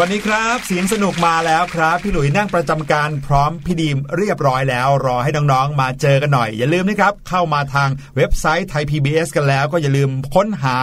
วัสดีครับ เสียงสนุกมาแล้วครับ พี่หลุยนั่งประจำการพร้อมพี่ดีมเรียบร้อยแล้ว รอให้น้องๆมาเจอกันหน่อย อย่าลืมนะครับเข้ามาทางเว็บไซต์ไทย PBS กันแล้ว ก็อย่าลืมค้นหา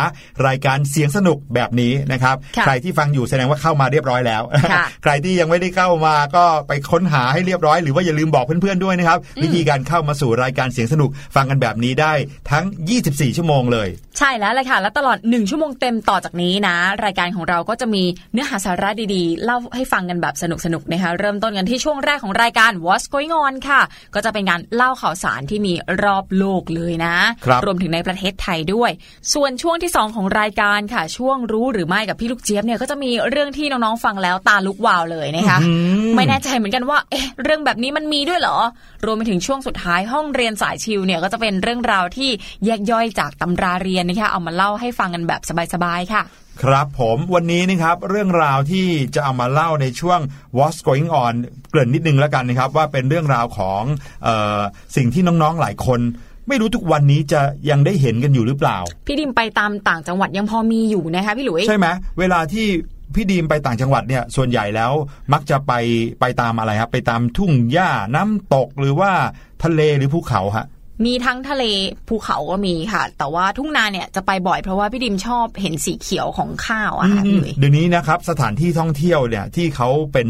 รายการเสียงสนุกแบบนี้นะครับค่ะใครที่ฟังอยู่แสดงว่าเข้ามาเรียบร้อยแล้วค่ะใครที่ยังไม่ได้เข้ามาก็ไปค้นหาให้เรียบร้อย หรือว่าอย่าลืมบอกเพื่อนๆด้วยนะครับ วิธีการเข้ามาสู่รายการเสียงสนุกฟังกันแบบนี้ได้ทั้ง 24 ชั่วโมงเลย ใช่แล้วเลยค่ะ และตลอด 1 ชั่วโมงเต็มต่อจากนี้นะ รายการของเราก็จะมีเนื้อหาสาระดีๆ เล่าให้ฟังกันแบบสนุกๆนะคะ เริ่มต้นกันที่ช่วงแรกของรายการ What's Going On ค่ะ ก็จะเป็นการเล่าข่าวสารที่มีรอบโลกเลยนะครับรวมถึงในประเทศไทยด้วย ส่วนช่วงที่ 2 ของรายการค่ะ ช่วงรู้หรือไม่กับพี่ลูกเจี๊ยบเนี่ยก็จะมีเรื่องที่น้องๆฟังแล้วตาลุกวาวเลยนะคะอื้อหือไม่แน่ใจเหมือนกันว่าเอ๊ะเรื่องแบบนี้มันมีด้วยเหรอ รวมไปถึงช่วงสุดท้ายห้องเรียนสายชิลเนี่ยก็จะเป็นเรื่องราวที่แยกย่อยจากตำราเรียนนะคะเอามาเล่าให้ฟังกันแบบสบายๆค่ะ ครับผมวันนี้นะครับเรื่องราวที่จะเอามาเล่าในช่วง What's Going On เกริ่นนิดนึงแล้วกันนะครับ ว่าเป็นเรื่องราวของเออสิ่งที่น้องๆหลายคน ไม่รู้ทุกวันนี้จะยังได้เห็นกันอยู่หรือเปล่า พี่ดิมไปตามต่างจังหวัดยังพอมีอยู่นะคะพี่หลุยใช่ไหมเวลาที่พี่ดีมไปต่างจังหวัดเนี่ยส่วนใหญ่แล้วมักจะไปไปตามอะไรครับไปตามทุ่งหญ้าน้ำตกหรือว่าทะเลหรือภูเขาฮะ มีทั้งทะเลภูเขาก็มีค่ะ แต่ว่าทุ่งนาเนี่ยจะไปบ่อยเพราะว่าพี่ดิมชอบเห็นสีเขียวของข้าวอะค่ะพี่หลุยเดี๋ยวนี้นะครับสถานที่ท่องเที่ยวเนี่ยที่เขาเป็น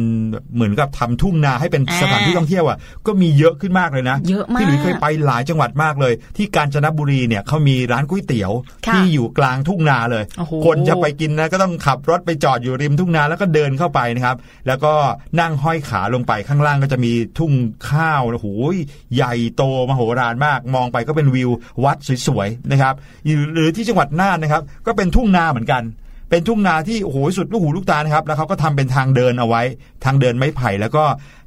เหมือนกับทำทุ่งนาให้เป็นอ่าสถานที่ท่องเที่ยวอะก็มีเยอะขึ้นมากเลยนะเยอะมากพี่หลุยเคยไปหลายจังหวัดมากเลย ที่กาญจนบุรีเนี่ยเขามีร้านก๋วยเตี๋ยวค่ะที่อยู่กลางทุ่งนาเลยโอ้โหคนจะไปกินนะก็ต้องขับรถไปจอดอยู่ริมทุ่งนาแล้วก็เดินเข้าไปนะครับ แล้วก็นั่งห้อยขาลงไปข้างล่างก็จะมีทุ่งข้าวโอ้โหใหญ่โตมโหฬารมากมองไปก็เป็นวิววัดสวยๆนะครับหรือที่จังหวัดน่านนะครับ ก็เป็นทุ่งนาเหมือนกัน เป็นทุ่งนาที่โอ้โหสุดลูกหูลูกตานะครับ แล้วเขาก็ทำเป็นทางเดินเอาไว้ ทางเดินไม้ไผ่แล้วก็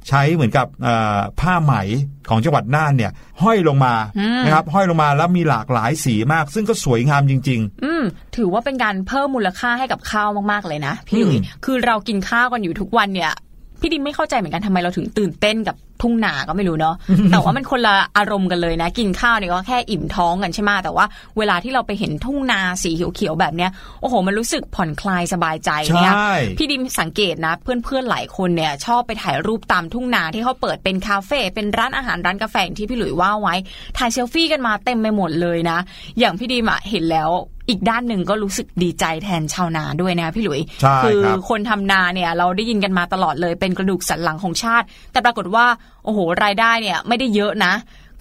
ใช้เหมือนกับเอ่อผ้าไหมของจังหวัดน่านเนี่ย ห้อยลงมาอืมนะครับ ห้อยลงมาแล้วมีหลากหลายสีมาก ซึ่งก็สวยงามจริงอืมถือว่าเป็นการเพิ่มมูลค่าให้กับข้าวมากๆเลยนะพี่หลุยอืมคือเรากินข้าวกันอยู่ทุกวันเนี่ยพี่ดิมไม่เข้าใจเหมือนกันทำไมเราถึงตื่นเต้นกับ ทุ่งนาก็ไม่รู้เนาะแต่ว่ามันคนละอารมณ์กันเลยนะ กินข้าวเนี่ยก็แค่อิ่มท้องกันใช่ไหมแต่ว่าเวลาที่เราไปเห็นทุ่งนาสีเขียวๆแบบเนี้ยโอ้โห มันรู้สึกผ่อนคลายสบายใจๆเนี่ยใช่พี่ดิมสังเกตนะ เพื่อนๆหลายคนเนี่ยชอบไปถ่ายรูปตามทุ่งนาที่เขาเปิดเป็นคาเฟ่เป็นร้านอาหารร้านกาแฟอย่างที่พี่หลุยว่าไว้ ถ่ายเซลฟี่กันมาเต็มไปหมดเลยนะ อย่างพี่ดิมอะเห็นแล้วอีกด้านหนึ่งก็รู้สึกดีใจแทนชาวนาด้วยนะพี่หลุยใช่คือครับคนทำนาเนี่ยเราได้ยินกันมาตลอดเลยเป็นกระดูกสันหลังของชาติ แต่ปรากฏว่าโอ้โห รายได้เนี่ยไม่ได้เยอะนะ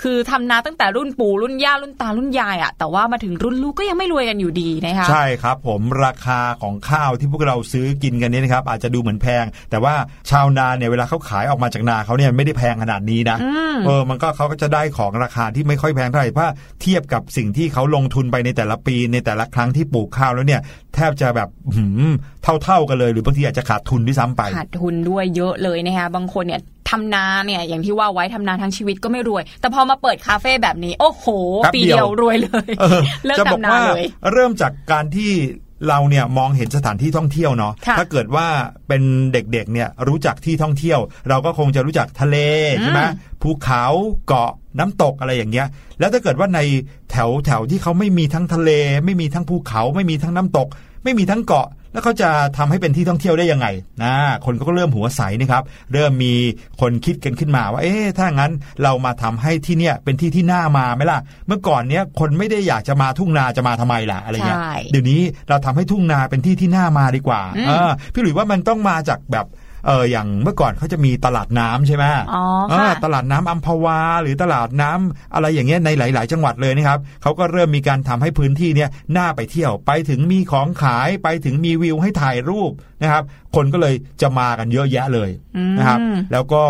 คือทำนาตั้งแต่รุ่นปู่รุ่นย่ารุ่นตารุ่นยายอะแต่ว่ามาถึงรุ่นลูกก็ยังไม่รวยกันอยู่ดีนะคะใช่ครับผมราคาของข้าวที่พวกเราซื้อกินกันเนี่ยนะครับ อาจจะดูเหมือนแพง แต่ว่าชาวนาเนี่ยเวลาเขาขายออกมาจากนาเขาเนี่ยไม่ได้แพงขนาดนี้นะอืมเออมันก็เขาก็จะได้ของราคาที่ไม่ค่อยแพงเท่าไหร่เพราะเทียบกับสิ่งที่เขาลงทุนไปในแต่ละปีในแต่ละครั้งที่ปลูกข้าวแล้วเนี่ยแทบจะแบบหืมเท่าๆกันเลย หรือบางทีอาจจะขาดทุนด้วยซ้ำไปขาดทุนด้วยเยอะเลยนะคะบางคนเนี่ย ทำนาเนี่ยอย่างที่ว่าไว้ทำนาทั้งชีวิตก็ไม่รวย แต่พอมาเปิดคาเฟ่แบบนี้ โอ้โหแป๊บปีเดียวเดียวรวยเลยเออเลิกจะบอกทำนาว่าเลยเริ่มจากการที่เราเนี่ยมองเห็นสถานที่ท่องเที่ยวเนาะค่ะถ้าเกิดว่าเป็นเด็กๆเนี่ยรู้จักที่ท่องเที่ยว เราก็คงจะรู้จักทะเลใช่ไหมอืมภูเขาเกาะ น้ำตกอะไรอย่างเงี้ย แล้วถ้าเกิดว่าในแถวแถวที่เขาไม่มีทั้งทะเล ไม่มีทั้งภูเขา ไม่มีทั้งน้ำตก ไม่มีทั้งเกาะ แล้วเขาจะทำให้เป็นที่ท่องเที่ยวได้ยังไงนะคนก็เริ่มหัวใสนะครับ เริ่มมีคนคิดกันขึ้นมาว่า เอ๊ะถ้างั้นเรามาทำให้ที่เนี่ยเป็นที่ที่น่ามาไหมล่ะ เมื่อก่อนเนี้ยคนไม่ได้อยากจะมาทุ่งนาจะมาทำไมล่ะอะไรเงี้ยใช่เดี๋ยวนี้เราทำให้ทุ่งนาเป็นที่ที่น่ามาดีกว่าอืมเออพี่หลุยว่ามันต้องมาจากแบบ เอออย่างเมื่อก่อนเขาจะมีตลาดน้ำใช่ไหมอ๋อเอค่ะอตลาดน้ำอัมพวา หรือตลาดน้ำอะไรอย่างเงี้ยในหลาย ๆ จังหวัดเลยนะครับเขาก็เริ่มมีการทำให้พื้นที่เนี่ยน่าไปเที่ยวไปถึงมีของขายไปถึงมีวิวให้ถ่ายรูปนะครับ คนก็เลยจะมากันเยอะแยะเลยอืมนะครับ แล้วก็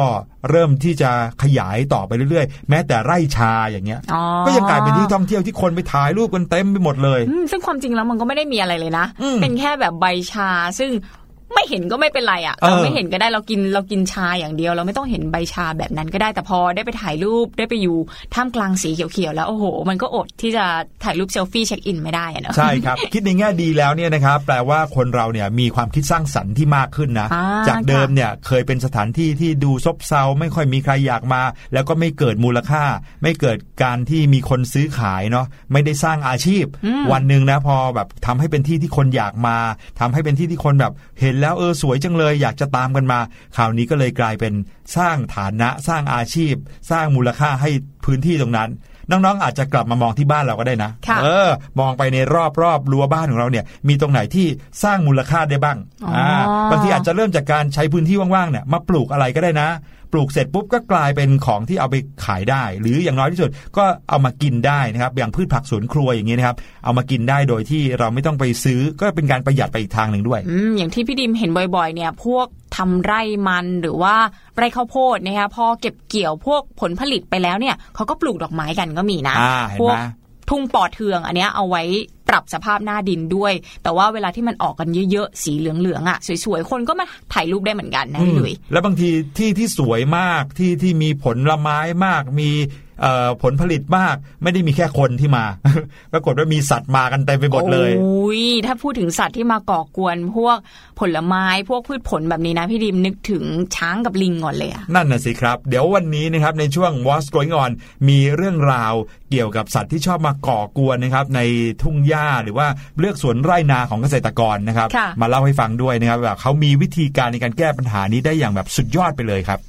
เริ่มที่จะขยายต่อไปเรื่อยๆ แม้แต่ไร่ชาอย่างเงี้ยอ๋อก็ยังกลายเป็นที่ท่องเที่ยวที่คนไปถ่ายรูปกันเต็มไปหมดเลยอืมซึ่งความจริงแล้วมันก็ไม่ได้มีอะไรเลยนะอืมเป็นแค่แบบใบชา ซึ่ง ไม่เห็นก็ไม่เป็นไรอะ่ะเออเราไม่เห็นก็ได้เรากินเรากินชาอย่างเดียว เราไม่ต้องเห็นใบชาแบบนั้นก็ได้แต่พอได้ไปถ่ายรูปได้ไปอยู่ท่ามกลางสีเขียวๆแล้วโอ้โห มันก็อดที่จะถ่ายรูปเซลฟี่เช็คอินไม่ได้อะเนาะใช่ครับ คิดในแง่ดีแล้วเนี่ยนะครับแปลว่าคนเราเนี่ยมีความคิดสร้างสรรค์ที่มากขึ้นนะอ่าจากเดิมเนี่ยเคยเป็นสถานที่ที่ดูซบเซาไม่ค่อยมีใครอยากมา แล้วก็ไม่เกิดมูลค่า ไม่เกิดการที่มีคนซื้อขายเนาะไม่ได้สร้างอาชีพอืมวันหนึ่งนะพอแบบทำให้เป็นที่ที่คนอยากมาทำให้เป็นที่ที่คนแบบเห็นแล้วแล้วเออสวยจังเลย อยากจะตามกันมาคราวนี้ก็เลยกลายเป็นสร้างฐานะสร้างอาชีพ สร้างมูลค่าให้พื้นที่ตรงนั้นน้องๆ อาจจะกลับมามองที่บ้านเราก็ได้นะค่ะเออ มองไปในรอบรอบรั้วบ้านของเราเนี่ย มีตรงไหนที่สร้างมูลค่าได้บ้างอ๋ออ่บางทีอาจจะเริ่มจากการใช้พื้นที่ว่างๆ เนี่ย มาปลูกอะไรก็ได้นะป ลูกเสร็จปุ๊บก็กลายเป็นของที่เอาไปขายได้ หรืออย่างน้อยที่สุดก็เอามากินได้นะครับ อย่างพืชผักสวนครัวอย่างนี้นะครับเอามากินได้โดยที่เราไม่ต้องไปซื้อก็เป็นการประหยัดไปอีกทางหนึ่งด้วยอืมอย่างที่พี่ดิมเห็นบ่อยๆ เนี่ยพวกทำไร่มันหรือว่าไร่ข้าวโพดนะคะพอเก็บเกี่ยวพวกผลผลิตไปแล้วเนี่ยเขาก็ปลูกดอกไม้กันก็มีนะอ่าเห็นพวไหกม ทุ่งปอเทือง อันเนี้ยเอาไว้ปรับสภาพหน้าดินด้วย แต่ว่าเวลาที่มันออกกันเยอะๆ สีเหลืองๆอะสวยๆ คนก็มาถ่ายรูปได้เหมือนกันนะพี่หลุย แล้วบางทีที่ที่สวยมากที่ที่มีผลไม้มากมี ผลผลิตมากไม่ได้มีแค่คนที่มาปรากฏว่ามีสัตว์มากันเต็มไปหมดเลยโอ้ยถ้าพูดถึงสัตว์ที่มาก่อกวนพวกผลไม้พวกพืชผลแบบนี้นะพี่ดิมนึกถึงช้างกับลิงก่อนเลยอะนั่นน่ะสิครับ เดี๋ยววันนี้นะครับในช่วง What's Going On มีเรื่องราวเกี่ยวกับสัตว์ที่ชอบมาก่อกวนนะครับในทุ่งหญ้าหรือว่าเลือกสวนไร่นาของเกษตรกรนะครับค่ะมาเล่าให้ฟังด้วยนะครับว่าเขามีวิธีการในการแก้ปัญหานี้ได้อย่างแบบสุดยอดไปเลยครับ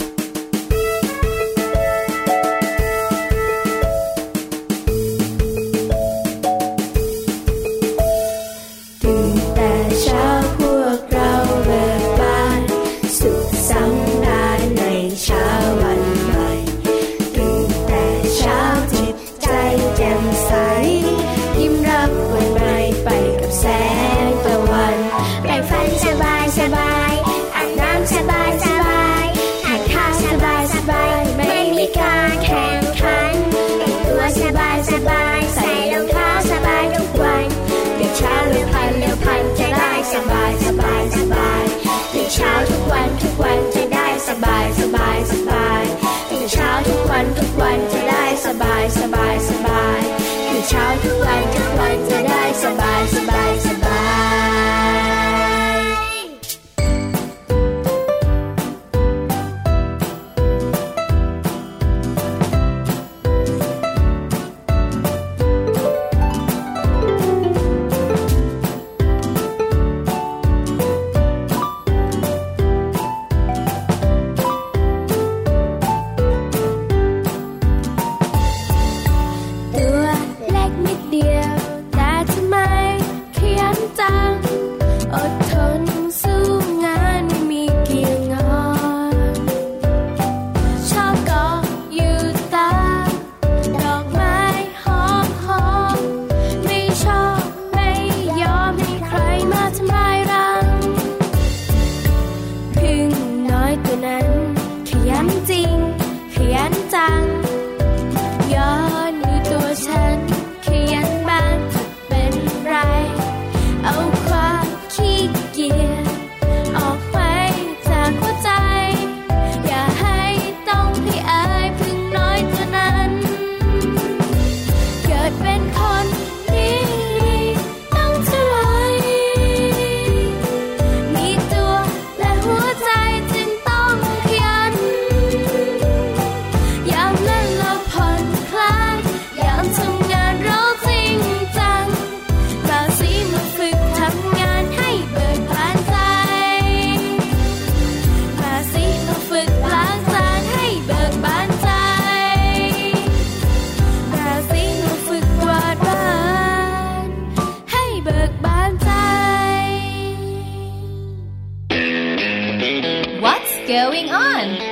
going on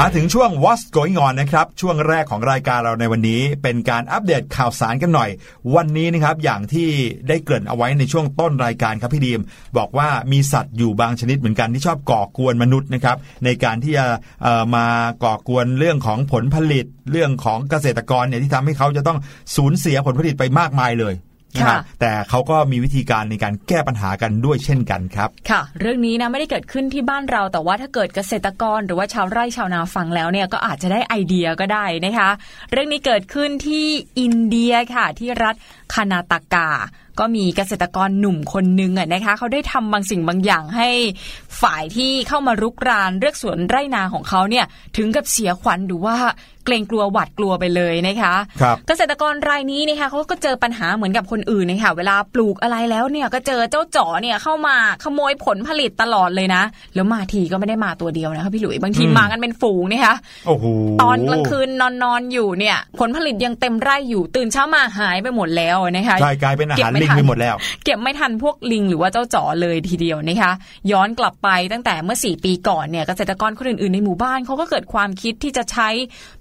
มาถึงช่วง What's Going On นะครับ ช่วงแรกของรายการเราในวันนี้ เป็นการอัปเดตข่าวสารกันหน่อย วันนี้นะครับอย่างที่ได้เกริ่นเอาไว้ในช่วงต้นรายการครับพี่ดีม บอกว่ามีสัตว์อยู่บางชนิดเหมือนกันที่ชอบก่อกวนมนุษย์นะครับในการที่จะเอ่อมาก่อกวนเรื่องของผลผลิตเรื่องของเกษตรกรเนี่ยที่ทำให้เขาจะต้องสูญเสียผลผลิตไปมากมายเลย นะครับค่ะแต่เขาก็มีวิธีการในการแก้ปัญหากันด้วยเช่นกันครับ ค่ะ เรื่องนี้นะไม่ได้เกิดขึ้นที่บ้านเรา แต่ว่าถ้าเกิดเกษตรกรหรือว่าชาวไร่ชาวนาฟังแล้วเนี่ยก็อาจจะได้ไอเดียก็ได้นะคะ เรื่องนี้เกิดขึ้นที่อินเดียค่ะที่รัฐคานาตากาก็มีเกษตรกรหนุ่มคนนึงอะนะคะเขาได้ทำบางสิ่งบางอย่างให้ฝ่ายที่เข้ามารุกรานเรือกสวนไร่นาของเขาเนี่ยถึงกับเสียขวัญหรือว่า เกรงกลัวหวาดกลัวไปเลยนะคะครับเกษตรกรรายนี้นะคะเขาก็เจอปัญหาเหมือนกับคนอื่นนะคะเวลาปลูกอะไรแล้วเนี่ยก็เจอเจ้าจ๋อเนี่ยเข้ามาขโมยผลผลิตตลอดเลยนะ แล้วมาทีก็ไม่ได้มาตัวเดียวนะคะพี่หลุยบางทีอืมมากันเป็นฝูงนะคะโอ้โหตอนกลางคืนนอนนอนๆอยู่เนี่ย ผลผลิตยังเต็มไร่อยู่ตื่นเช้ามาหายไปหมดแล้วนะคะใช่กลายเป็นอาหารเก็บไม่ลิงทันไปหมดแล้ว เก็บไม่ทันพวกลิงหรือว่าเจ้าจ๋อเลยทีเดียวนะคะ ย้อนกลับไปตั้งแต่เมื่อ 4 ปีก่อนเนี่ยเกษตรกรคนอื่นๆในหมู่บ้านเขาก็เกิดความคิดที่จะใช้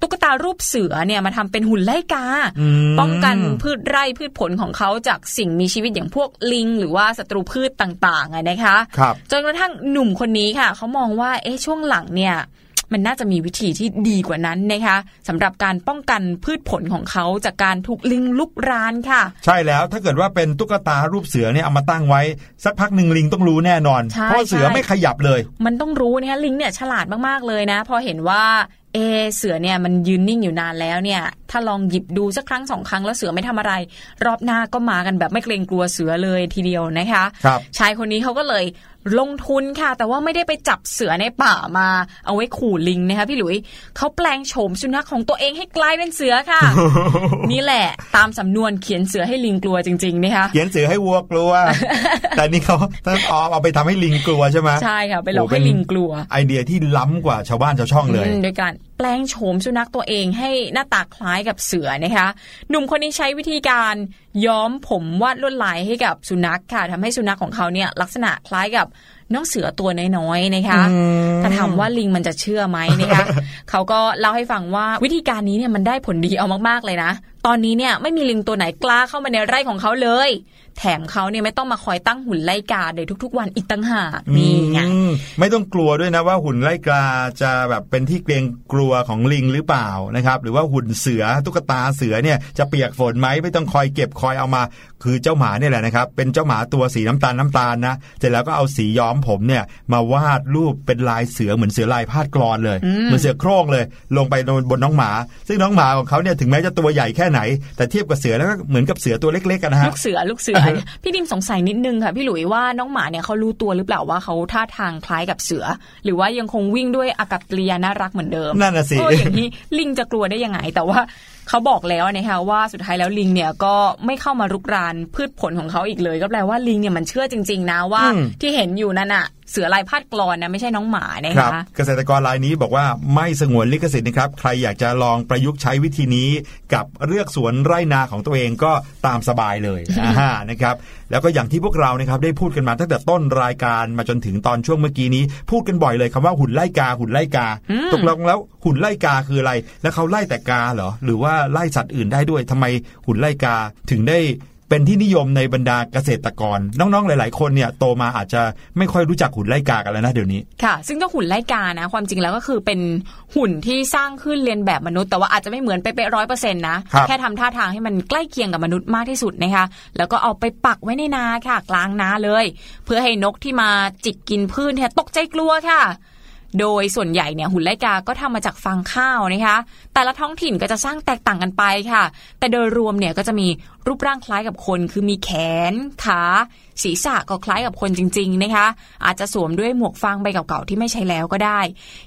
ตุ๊กตารูปเสือเนี่ยมาทำเป็นหุ่นไล่กาอืมป้องกันพืชไร่พืชผลของเขาจากสิ่งมีชีวิตอย่างพวกลิง หรือว่าศัตรูพืชต่างๆอะนะคะครับจนกระทั่งหนุ่มคนนี้ค่ะเขามองว่าเอ๊ะช่วงหลังเนี่ยมันน่าจะมีวิธีที่ดีกว่านั้นนะคะสำหรับการป้องกันพืชผลของเขาจากการถูกลิงลุกรานค่ะ ใช่แล้วถ้าเกิดว่าเป็นตุ๊กตารูปเสือเนี่ยเอามาตั้งไว้ สักพักหนึ่งลิงต้องรู้แน่นอนใช่เพราะเสือใช่ไม่ขยับเลย มันต้องรู้นะคะลิงเนี่ยฉลาดมากๆเลยนะ พอเห็นว่า เอะเสือเนี่ยมันยืนนิ่งอยู่นานแล้วเนี่ย ถ้าลองหยิบดูสักครั้งสองครั้งแล้วเสือไม่ทำอะไร รอบหน้าก็มากันแบบไม่เกรงกลัวเสือเลยทีเดียวนะคะครับชายคนนี้เขาก็เลย ลงทุนค่ะ แต่ว่าไม่ได้ไปจับเสือในป่ามาเอาไว้ขู่ลิงนะคะพี่หลุยเขาแปลงโฉมสุนัขของตัวเองให้กลายเป็นเสือค่ะ นี่แหละ ตามสำนวนเขียนเสือให้ลิงกลัวจริงๆนะคะเขียนเสือให้วัวกลัว แต่นี่เขาท่านออมเอาไปทำให้ลิงกลัวใช่ไหมใช่ค่ะไปหลอกโอ้เป็ให้นลิงกลัว ไอเดียที่ล้ำกว่าชาวบ้านชาวช่องเลยอืมโดยการแปลงโฉมสุนัขตัวเองให้หน้าตาคล้ายกับเสือนะคะหนุ่มคนนี้ใช้วิธีการย้อมผมวาดลวดลายให้กับสุนัขค่ะทำให้สุนัขของเขาเนี่ยลักษณะคล้ายกับน้องเสือตัวน้อยๆนะคะอืมถ้าถามว่าลิงมันจะเชื่อไหมนะคะ เขาก็เล่าให้ฟังว่าวิธีการนี้เนี่ยมันได้ผลดีเอามากๆเลยนะ ตอนนี้เนี่ยไม่มีลิงตัวไหนกล้าเข้ามาในไร่ของเขาเลย แถมเขาเนี่ยไม่ต้องมาคอยตั้งหุ่นไล่กาในทุก ๆ วันอีกตั้งหากนี่ไงอืมไม่ต้องกลัวด้วยนะว่าหุ่นไล่กาจะแบบเป็นที่เกรงกลัวของลิงหรือเปล่านะครับ หรือว่าหุ่นเสือตุ๊กตาเสือเนี่ยจะเปียกฝนไหมไม่ต้องคอยเก็บคอยเอามา คือเจ้าหมาเนี่ยแหละนะครับ เป็นเจ้าหมาตัวสีน้ำตาลน้ำตาลนะเสร็จแล้วก็เอาสีย้อมผมเนี่ย มาวาดรูปเป็นลายเสือเหมือนเสือลายพาดกรอนเลยเหมือนเสือโคร่งเลย ลงไปบนน้องหมา ซึ่งน้องหมาของเขาเนี่ยถึงแม้จะตัวใหญ่แค่ไหน แต่เทียบกับเสือแล้วก็เหมือนกับเสือตัวเล็กๆกันนะฮะลูกเสือลูกเสือพี่ดิมสงสัยนิดนึงค่ะพี่หลุยว่าน้องหมาเนี่ยเขารู้ตัวหรือเปล่าว่าเขาท่าทางคล้ายกับเสือ หรือว่ายังคงวิ่งด้วยอากับกิริยาน่ารักเหมือนเดิมนั่นน่ะสิโอ้อย่างนี้ลิงจะกลัวได้ยังไงแต่ว่าเขาบอกแล้วนะคะว่าสุดท้ายแล้วลิงเนี่ยก็ไม่เข้ามารุกรานพืชผลของเขาอีกเลย ก็แปลว่าลิงเนี่ยมันเชื่อจริง ๆ นะว่าอืมที่เห็นอยู่นั่นอะ เสือลายพาดกรอนนะไม่ใช่น้องหมานะครับคะเกษตรกรรายนี้บอกว่าไม่สงวนลิขสิทธิ์นะครับ ใครอยากจะลองประยุกต์ใช้วิธีนี้ กับเลือกสวนไร่นาของตัวเองก็ตามสบายเลยอ่านะครับแล้วก็อย่างที่พวกเรานะครับได้พูดกันมาตั้งแต่ต้นรายการมาจนถึงตอนช่วงเมื่อกี้นี้ พูดกันบ่อยเลยคำว่าหุ่นไล่กาหุ่นไล่กาอืมตกลงแล้วหุ่นไล่กาคืออะไร แล้วเขาไล่แต่กาเหรอหรือว่าไล่สัตว์อื่นได้ด้วยทำไมหุ่นไล่กาถึงได้ เป็นที่นิยมในบรรดาเกษตรกร น้องๆ หลาย ๆ คนเนี่ยโตมาอาจจะไม่ค่อยรู้จักหุ่นไล่กากันแล้วนะเดี๋ยวนี้ค่ะ ซึ่งเจ้าหุ่นไล่กานะ ความจริงแล้วก็คือเป็นหุ่นที่สร้างขึ้นเรียนแบบมนุษย์ แต่ว่าอาจจะไม่เหมือนเป๊ะร้อยเปอร์เซ็นต์นะครับแค่ทำท่าทางให้มันใกล้เคียงกับมนุษย์มากที่สุดนะคะแล้วก็เอาไปปักไว้ในนาค่ะ กลางนาเลย เพื่อให้นกที่มาจิกกินพืชเนี่ยตกใจกลัวค่ะ โดยส่วนใหญ่เนี่ยหุ่นไล่กาก็ทำมาจากฟางข้าวนะคะ แต่ละท้องถิ่นก็จะสร้างแตกต่างกันไปค่ะ แต่โดยรวมเนี่ยก็จะมีรูปร่างคล้ายกับคน คือมีแขน ขา ศีรษะก็คล้ายกับคนจริง ๆนะคะ อาจจะสวมด้วยหมวกฟางใบเก่าๆที่ไม่ใช้แล้วก็ได้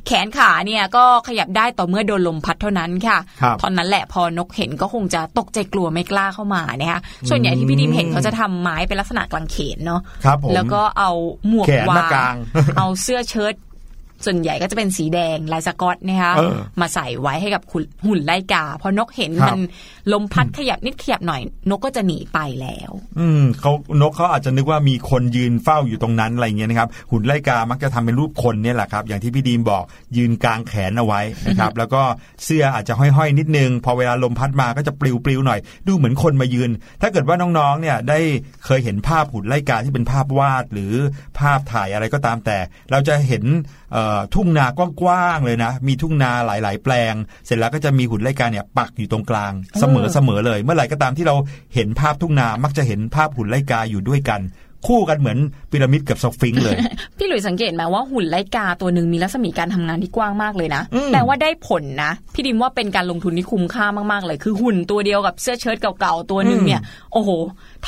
แขนขาเนี่ยก็ขยับได้ต่อเมื่อโดนลมพัดเท่านั้นค่ะครับตอนนั้นแหละพอนกเห็นก็คงจะตกใจกลัวไม่กล้าเข้ามานะคะส่วนใหญ่ที่พี่ดิมเห็นเขาจะทำไม้เป็นลักษณะกลางเขนเนาะครับผมแล้วก็เอาหมวกแขนวามางกางเอาเสื้อเชิ้ต ส่วนใหญ่ก็จะเป็นสีแดงลายสกอตนะคะเออมาใส่ไว้ให้กับหุ่นหุ่นไล่กา พอนกเห็นครับมันลมพัดขยับนิดขยับหน่อย นกก็จะหนีไปแล้ว อืมเขานกเขาอาจจะนึกว่ามีคนยืนเฝ้าอยู่ตรงนั้นอะไรเงี้ยนะครับ หุ่นไล่กามักจะทำเป็นรูปคนเนี่ยแหละครับ อย่างที่พี่ดีมบอกยืนกลางแขนเอาไว้นะครับ แล้วก็เสื้ออาจจะห้อยๆนิดนึง พอเวลาลมพัดมาก็จะปลิวๆหน่อย ดูเหมือนคนมายืน ถ้าเกิดว่าน้องๆเนี่ยได้เคยเห็นภาพหุ่นไล่กาที่เป็นภาพวาดหรือภาพถ่ายอะไรก็ตามแต่ เราจะเห็นเอ่อ ทุ่งนากว้างๆเลยนะ มีทุ่งนาหลาย ๆ แปลง เสร็จแล้วก็จะมีหุ่นไล่กาเนี่ยปักอยู่ตรงกลางเสมอเสมอเลย เมื่อไหร่ก็ตามที่เราเห็นภาพทุ่งนามักจะเห็นภาพหุ่นไล่กาอยู่ด้วยกัน คู่กันเหมือนพีระมิดกับสฟิงค์เลย พี่หลุยสังเกตไหมว่าหุ่นไลกาตัวหนึ่งมีรัศมีการทำงานที่กว้างมากเลยนะอืมแต่ว่าได้ผลนะ พี่ดิมว่าเป็นการลงทุนที่คุ้มค่ามากๆเลย คือหุ่นตัวเดียวกับเสื้อเชิ้ตเก่าๆตัวหนึ่งเนี่ย โอ้โห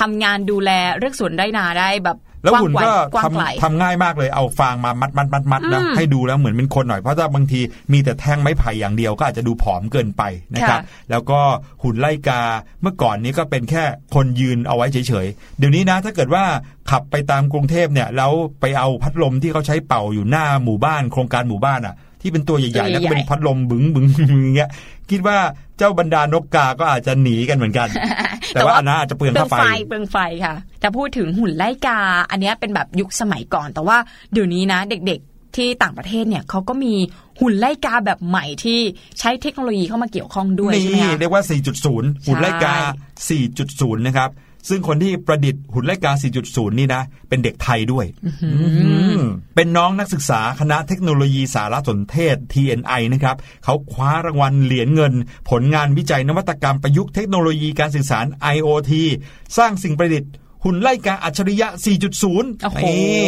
ทำงานดูแลเรื่องสวนไร่นาได้แบบ แล้วกว้างหุ่นไกลก็กว้างไกลทำทำง่ายมากเลยเอาฟางมามัดมัดมัดมัดนะอืมให้ดูแล้วเหมือนเป็นคนหน่อยเพราะถ้าบางทีมีแต่แท่งไม้ไผ่อย่างเดียวก็อาจจะดูผอมเกินไปนะครับค่ะแล้วก็หุ่นไล่กาเมื่อก่อนนี้ก็เป็นแค่คนยืนเอาไว้เฉยๆเดี๋ยวนี้นะ ถ้าเกิดว่าขับไปตามกรุงเทพเนี่ยแล้วไปเอาพัดลมที่เขาใช้เป่าอยู่หน้าหมู่บ้าน โครงการหมู่บ้านอะ ที่เป็นตัวใหญ่ๆแล้วก็เป็นพัดลมบึ้งบึ้งบึ้งอย่างเงี้ยคิดว่า เจ้าบรรดานกกาก็อาจจะหนีกันเหมือนกัน แต่ว่าอันนั้นอาจจะเปลืองเปลือค่างไฟไฟเปลืองไฟค่ะ แต่พูดถึงหุ่นไล่กา อันเนี้ยเป็นแบบยุคสมัยก่อน แต่ว่าเดี๋ยวนี้นะ เด็กๆที่ต่างประเทศเนี่ยเขาก็มีหุ่นไล่กาแบบใหม่ที่ใช้เทคโนโลยีเข้ามาเกี่ยวข้องด้วยใช่ไหมนี่คะเรียกว่า 4.0 หุ่นไล่กา 4.0 นะครับ ซึ่งคนที่ประดิษฐ์หุ่นไล่กา 4.0 นี่นะ เป็นเด็กไทยด้วยมเป็นน้องนักศึกษาคณะเทคโนโลยีสารสนเทศ TNI นะครับเขาคว้ารางวัลเหรียญเงิน ผลงานวิจัยนวัตกรรมประยุกต์เทคโนโลยีการสื่อสาร IoT สร้างสิ่งประดิษฐ์ หุ่นไล่กาอัจฉริยะ 4.0โอ้โหนี่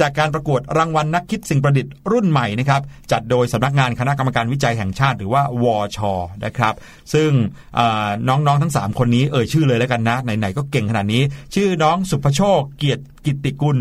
จากการประกวดรางวัลนักคิดสิ่งประดิษฐ์รุ่นใหม่นะครับจัดโดยสำนักงานคณะกรรมการวิจัยแห่งชาติหรือว่าวชนะครับ ซึ่งเอ่อน้องๆทั้ง 3 คนนี้เอ่ยชื่อเลยแล้วกันนะไหนๆก็เก่งขนาดนี้ ชื่อน้องสุภโชคเกียรติกิตติกุล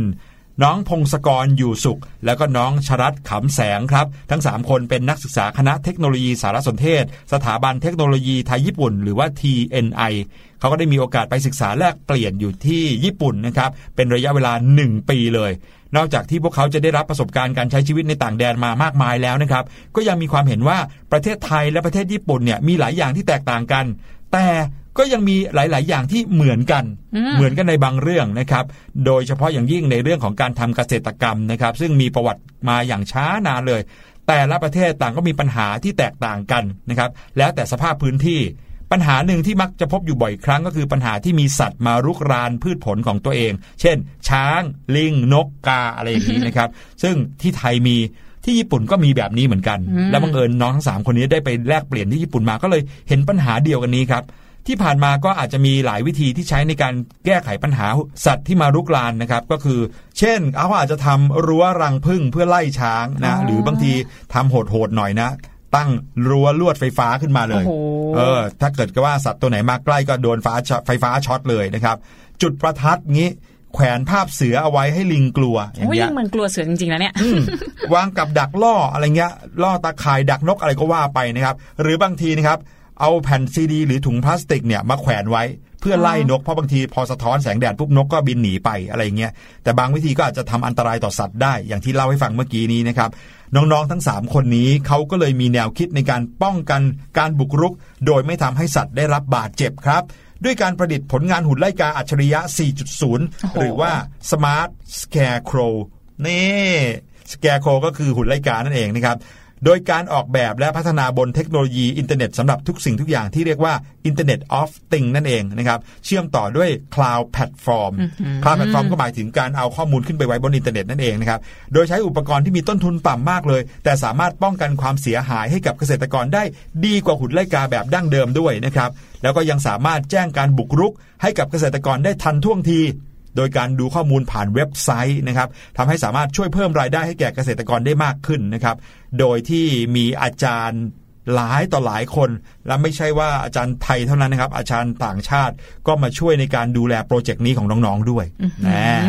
น้องพงศกรอยู่สุข แล้วก็น้องชรัตขำแสงครับ ทั้ง 3 คนเป็นนักศึกษาคณะเทคโนโลยีสารสนเทศ สถาบันเทคโนโลยีไทยญี่ปุ่น หรือว่า TNI เขาก็ได้มีโอกาสไปศึกษาแลกเปลี่ยนอยู่ที่ญี่ปุ่นนะครับเป็นระยะเวลา 1 ปีเลย นอกจากที่พวกเขาจะได้รับประสบการณ์การใช้ชีวิตในต่างแดนมามากมายแล้วนะครับก็ยังมีความเห็นว่าประเทศไทยและประเทศญี่ปุ่นเนี่ยมีหลายอย่างที่แตกต่างกัน แต่ ก็ยังมีหลาย ๆ อย่างที่เหมือนกัน เหมือนกันในบางเรื่องนะครับ โดยเฉพาะอย่างยิ่งในเรื่องของการทำเกษตรกรรมนะครับ ซึ่งมีประวัติมาอย่างช้านานเลย แต่ละประเทศต่างก็มีปัญหาที่แตกต่างกันนะครับ แล้วแต่สภาพพื้นที่ปัญหาหนึ่งที่มักจะพบอยู่บ่อยครั้งก็คือปัญหาที่มีสัตว์มารุกรานพืชผลของตัวเอง เช่น ช้าง ลิง นกกาอะไรอย่างนี้นะครับ ซึ่งที่ไทยมีที่ญี่ปุ่นก็มีแบบนี้เหมือนกัน และบังเอิญน้องทั้งสามคนนี้ได้ไปแลกเปลี่ยนที่ญี่ปุ่นมาก็เลยเห็นปัญหาเดียวกันนี้ครับ ที่ผ่านมาก็อาจจะมีหลายวิธีที่ใช้ในการแก้ไขปัญหาสัตว์ที่มารุกรานนะครับ ก็คือ เช่นเขาอาจจะทำรั้วรังผึ้งเพื่อไล่ช้างนะอ๋อหรือบางทีทำโหดๆหน่อยนะ ตั้งรั้วลวดไฟฟ้าขึ้นมาเลยโอ้โหเออ ถ้าเกิดกับว่าสัตว์ตัวไหนมาใกล้ก็โดนฟ้าช็อตไฟฟ้าช็อตเลยนะครับ จุดประทัดงี้แขวนภาพเสือเอาไว้ให้ลิงกลัวอย่างโอ้ยเงี้ยมันกลัวเสือจริงๆนะเนี่ยอืมวางกับดักล่ออะไรเงี้ยล่อตาข่ายดักนกอะไรก็ว่าไปนะครับ หรือบางทีนะครับ เอาแผ่นซีดี หรือถุงพลาสติกเนี่ยมาแขวนไว้ เพื่อไล่นกเพราะบางทีพอสะท้อนแสงแดดปุ๊บนกก็บินหนีไปอะไรเงี้ยแต่บางวิธีก็อาจจะทำอันตรายต่อสัตว์ได้อย่างที่เล่าให้ฟังเมื่อกี้นี้นะครับน้องๆทั้ง 3 คนนี้เขาก็เลยมีแนวคิดในการป้องกันการบุกรุก โดยไม่ทำให้สัตว์ได้รับบาดเจ็บครับด้วยการประดิษฐ์ผลงานหุ่นไล่กาอัจฉริยะ 4.0 หรือว่า Smart Scarecrow นี่ Scarecrow ก็คือหุ่นไล่กานั่นเองนะครับ โดยการออกแบบและพัฒนาบนเทคโนโลยีอินเทอร์เน็ตสำหรับทุกสิ่งทุกอย่างที่เรียกว่า Internet of Things นั่นเองนะครับเชื่อมต่อด้วย Cloud Platform Cloud Platform ก็หมายถึงการเอาข้อมูลขึ้นไปไว้บนอินเทอร์เน็ตนั่นเองนะครับโดยใช้อุปกรณ์ที่มีต้นทุนต่ำมากเลย แต่สามารถป้องกันความเสียหายให้กับเกษตรกรได้ดีกว่าหุ่นไล่กาแบบดั้งเดิมด้วยนะครับแล้วก็ยังสามารถแจ้งการบุกรุกให้กับเกษตรกรได้ทันท่วงที โดยการดูข้อมูลผ่านเว็บไซต์นะครับทำให้สามารถช่วยเพิ่มรายได้ให้แก่เกษตรกรได้มากขึ้นนะครับ โดยที่มีอาจารย์หลายต่อหลายคน และไม่ใช่ว่าอาจารย์ไทยเท่านั้นนะครับ อาจารย์ต่างชาติก็มาช่วยในการดูแลโปรเจกต์นี้ของน้องๆด้วยนะ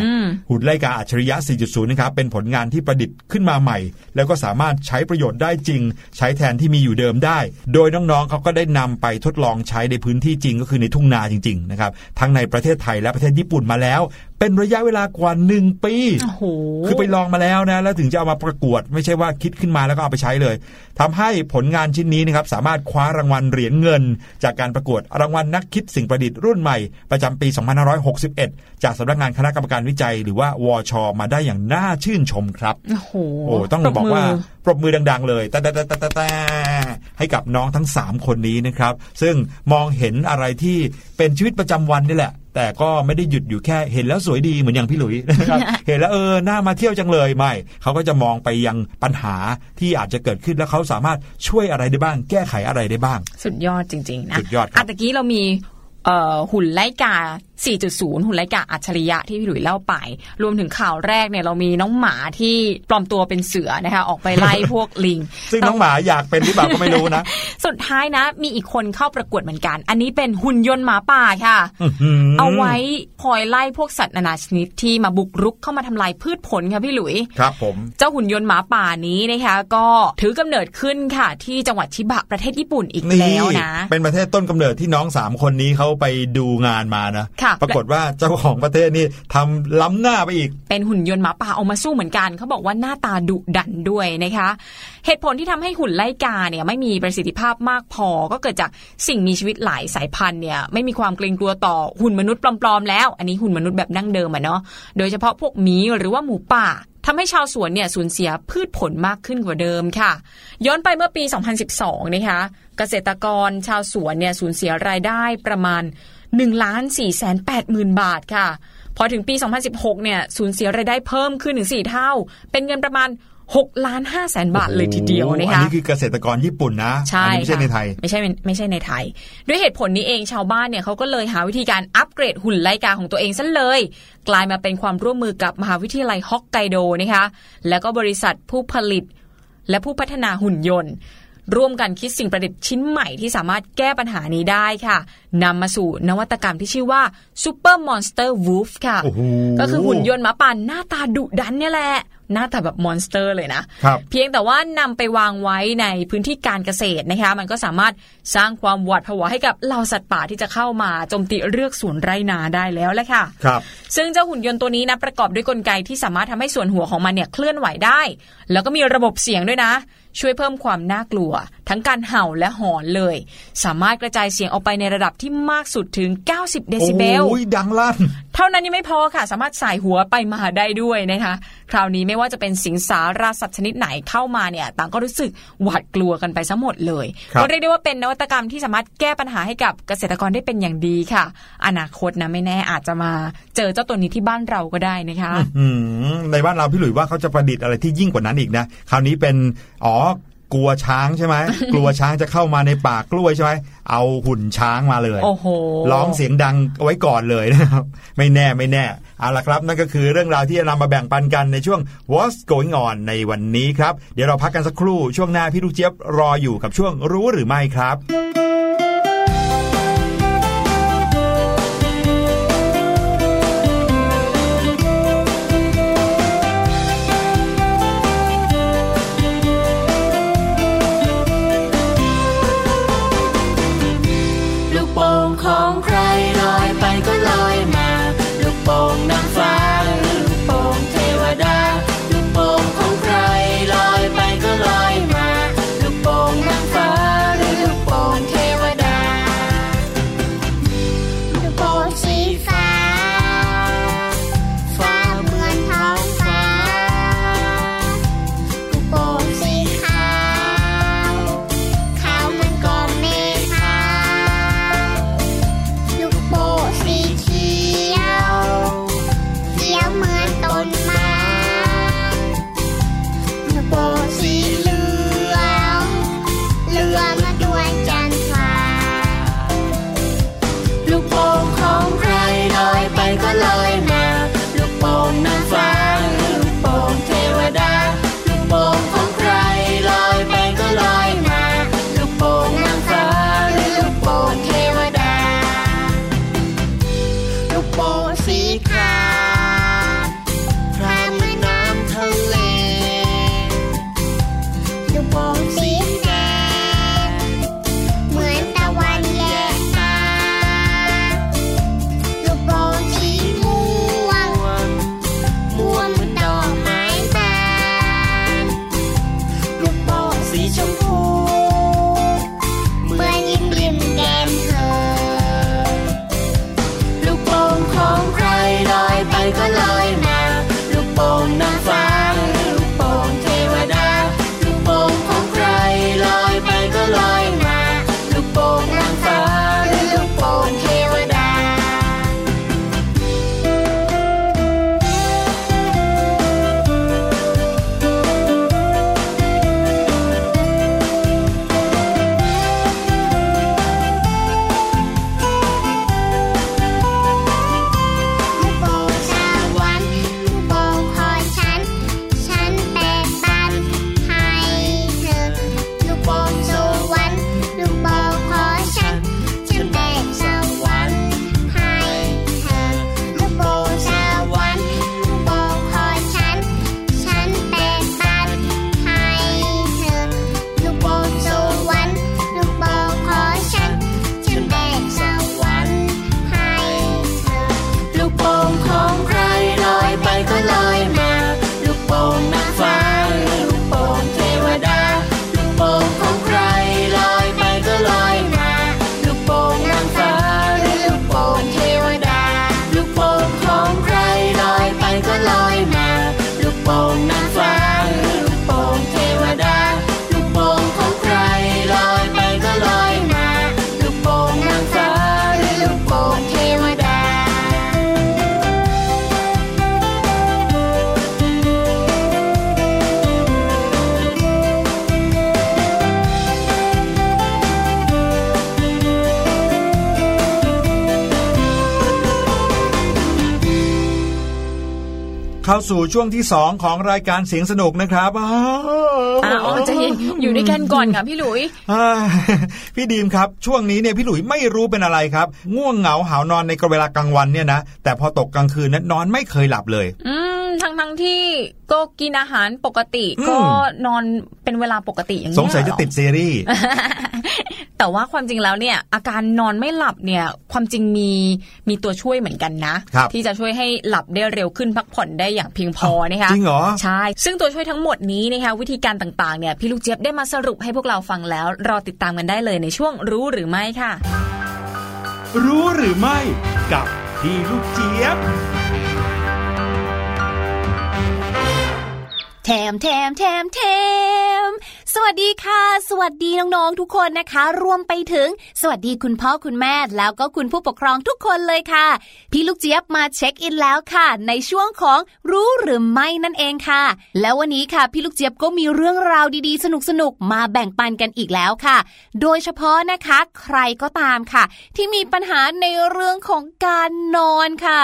หุ่นไล่กาอัจฉริยะ 4.0 นะครับ เป็นผลงานที่ประดิษฐ์ขึ้นมาใหม่ แล้วก็สามารถใช้ประโยชน์ได้จริง ใช้แทนที่มีอยู่เดิมได้ โดยน้องๆเขาก็ได้นำไปทดลองใช้ในพื้นที่จริงก็คือในทุ่งนาจริงๆนะครับทั้งในประเทศไทยและประเทศญี่ปุ่นมาแล้ว เป็นระยะเวลากว่า 1 ปีโอ้โหคือไปลองมาแล้วนะ แล้วถึงจะเอามาประกวด ไม่ใช่ว่าคิดขึ้นมาแล้วก็เอาไปใช้เลยทำให้ผลงานชิ้นนี้นะครับสามารถคว้ารางวัลเหรียญเงิน จากการประกวดรางวัลนักคิดสิ่งประดิษฐ์รุ่นใหม่ประจำปี 2561 จากสำนักงานคณะกรรมการวิจัย หรือว่าวชมาได้อย่างน่าชื่นชมครับ โอ้โหโอ้ต้องปรบอกว่ามืปรบมือดัง ๆ เลยแต่แต่แต่แต่แต่ให้กับน้องทั้ง 3 คนนี้นะครับ ซึ่งมองเห็นอะไรที่เป็นชีวิตประจำวันนี่แหละ แต่ก็ไม่ได้หยุดอยู่แค่เห็นแล้วสวยดีเหมือนอย่างพี่หลุยนะครับเห็นแล้วเออน่ามาเที่ยวจังเลยไม่เขาก็จะมองไปยังปัญหาที่อาจจะเกิดขึ้นแล้วเขาสามารถช่วยอะไรได้บ้าง แก้ไขอะไรได้บ้าง สุดยอดจริง ๆ นะสุดยอดครับะตะกี้เรามีเอ่อหุ่นไล่กา 4.0 หุ่นไลกาอัจฉริยะที่พี่หลุยเล่าไป รวมถึงข่าวแรกเนี่ยเรามีน้องหมาที่ปลอมตัวเป็นเสือนะคะออกไปไล่พวกลิง ซึ่งน้องหมาอยากเป็นหรือเปล่าก็ไม่รู้นะ สุดท้ายนะ มีอีกคนเข้าประกวดเหมือนกัน อันนี้เป็นหุ่นยนต์หมาป่าค่ะอื้อหือเอาไว้คอยไล่พวกสัตว์นานาชนิดที่มาบุกรุกเข้ามาทำลายพืชผลค่ะพี่หลุย ครับผม เจ้าหุ่นยนต์หมาป่านี้นะคะก็ถือกำเนิดขึ้นค่ะ ที่จังหวัดชิบะประเทศญี่ปุ่นอีกนี่แล้วนะ เป็นประเทศต้นกำเนิดที่น้องสามคนนี้เขาไปดูงานมานะค่ะปรากฏว่าเจ้าของประเทศนี่ทำล้ำหน้าไปอีก เป็นหุ่นยนต์หมาป่าเอามาสู้เหมือนกันเขาบอกว่าหน้าตาดุดันด้วยนะคะ เหตุผลที่ทำให้หุ่นไล่กาเนี่ยไม่มีประสิทธิภาพมากพอก็เกิดจากสิ่งมีชีวิตหลายสายพันธุ์เนี่ยไม่มีความเกรงกลัวต่อหุ่นมนุษย์ปลอมๆแล้ว อันนี้หุ่นมนุษย์แบบดั้งเดิมอะเนาะโดยเฉพาะพวกหมีหรือว่าหมูป่าทำให้ชาวสวนเนี่ยสูญเสียพืชผลมากขึ้นกว่าเดิมค่ะ ย้อนไปเมื่อปี 2012 นะคะ เกษตรกรชาวสวนเนี่ยสูญเสียรายได้ประมาณ 1ล้าน4แสน8หมื่นบาทค่ะ พอถึงปี 2016 เนี่ยสูญเสียรายได้เพิ่มขึ้นถึง 4 เท่า เป็นเงินประมาณ6ล้าน5แสนบาทเลยทีเดียวโอ้โหนะอัคะนี้คือเกษตรกรญี่ปุ่นนะใช่อันี้ไม่ใช่ค่ะในไทย ไม่ใช่ไม่ใช่ในไทย ด้วยเหตุผลนี้เองชาวบ้านเนี่ยเขาก็เลยหาวิธีการอัปเกรดหุ่นไลกาของตัวเองซะเลย กลายมาเป็นความร่วมมือกับมหาวิทยาลัยฮอกไกโดนะคะ แล้วก็บริษัทผู้ผลิตและผู้พัฒนาหุ่นยนต์ ร่วมกันคิดสิ่งประดิษฐ์ชิ้นใหม่ที่สามารถแก้ปัญหานี้ได้ค่ะนำมาสู่นวัตกรรมที่ชื่อว่า Super Monster Wolf ค่ะโอ้โหก็คือหุ่นยนต์หมาป่าหน้าตาดุดันเนี่ยแหละหน้าตาแบบ monster เลยนะครับเพียงแต่ว่านำไปวางไว้ในพื้นที่การเกษตรนะคะ มันก็สามารถสร้างความหวาดผวาให้กับเหล่าสัตว์ป่าที่จะเข้ามาโจมตีเรือกสวนไร่นาได้แล้วแหละค่ะครับซึ่งเจ้าหุ่นยนต์ตัวนี้นะประกอบด้วยกลไกที่สามารถทำให้ส่วนหัวของมันเนี่ยเคลื่อนไหวได้ แล้วก็มีระบบเสียงด้วยนะ ช่วยเพิ่มความน่ากลัว ทั้งการเห่าและหอนเลย สามารถกระจายเสียงออกไปในระดับที่มากสุดถึง 90 เดซิเบลดังลั่น ท่านั้นยังไม่พอค่ะ สามารถสายหัวไปมาได้ด้วยนะคะ คราวนี้ไม่ว่าจะเป็นสิงสาราสัตว์ชนิดไหนเข้ามาเนี่ย ต่างก็รู้สึกหวาดกลัวกันไปซะหมดเลยครับก็เรียกได้ว่าเป็นนวัตกรรมที่สามารถแก้ปัญหาให้กับเกษตรกรได้เป็นอย่างดีค่ะ อนาคตนะไม่แน่อาจจะมาเจอเจ้าตัวนี้ที่บ้านเราก็ได้นะคะอืมในบ้านเราพี่หลุยว่าเขาจะประดิษฐ์อะไรที่ยิ่งกว่านั้นอีกนะ คราวนี้เป็นอ๋อ กลัวช้างใช่ไหมกลัวช้างจะเข้ามาในป่ากล้วยใช่ไหมเอาหุ่นช้างมาเลยโอ้โหร้องเสียงดังเอาไว้ก่อนเลยนะครับ ไม่แน่ไม่แน่เอาละครับ นั่นก็คือเรื่องราวที่จะนำมาแบ่งปันกันในช่วง What's Going On ในวันนี้ครับ เดี๋ยวเราพักกันสักครู่ช่วงหน้าพี่ลูกเจี๊ยบรออยู่กับช่วงรู้หรือไม่ครับ สู่ช่วงที่สองของรายการเสียงสนุกนะครับอ้าวอ้าวใจะเย็นอยู่ด้วยกันก่อนค่ะพี่หลุยอ่าพี่ดีมครับ ช่วงนี้เนี่ยพี่หลุยไม่รู้เป็นอะไรครับ ง่วงเหงาหาวนอนในเวลากลางวันเนี่ยนะแต่พอตกกลางคืนนั้นนอนไม่เคยหลับเลย อืม ทั้งทั้งๆที่ก็กินอาหารปกติอืมก็นอนเป็นเวลาปกติอย่างสเงี้งยสัยจะเหรอติดซีรีส์แต่ว่าความจริงแล้วเนี่ย อาการนอนไม่หลับเนี่ย ความจริงมีมีตัวช่วยเหมือนกันนะครับที่จะช่วยให้หลับได้เร็วขึ้นพักผ่อนได้อย่างเพียงพอนะคะจริงเหรอใช่ซึ่งตัวช่วยทั้งหมดนี้นะคะวิธีการต่างๆเนี่ยพี่ลูกเจี๊ยบได้มาสรุปให้พวกเราฟังแล้ว รอติดตามกันได้เลยในช่วงรู้หรือไม่ค่ะ รู้หรือไม่กับพี่ลูกเจี๊ยบ แถมแถมแถมแถมสวัสดีค่ะ สวัสดีน้องๆทุกคนนะคะ รวมไปถึง สวัสดีคุณพ่อคุณแม่แล้วก็คุณผู้ปกครองทุกคนเลยค่ะ พี่ลูกเจี๊ยบมาเช็คอินแล้วค่ะ ในช่วงของรู้หรือไม่นั่นเองค่ะ แล้ววันนี้ค่ะ พี่ลูกเจี๊ยบก็มีเรื่องราวดีๆ สนุกๆมาแบ่งปันกันอีกแล้วค่ะ โดยเฉพาะนะคะ ใครก็ตามค่ะ ที่มีปัญหาในเรื่องของการนอนค่ะ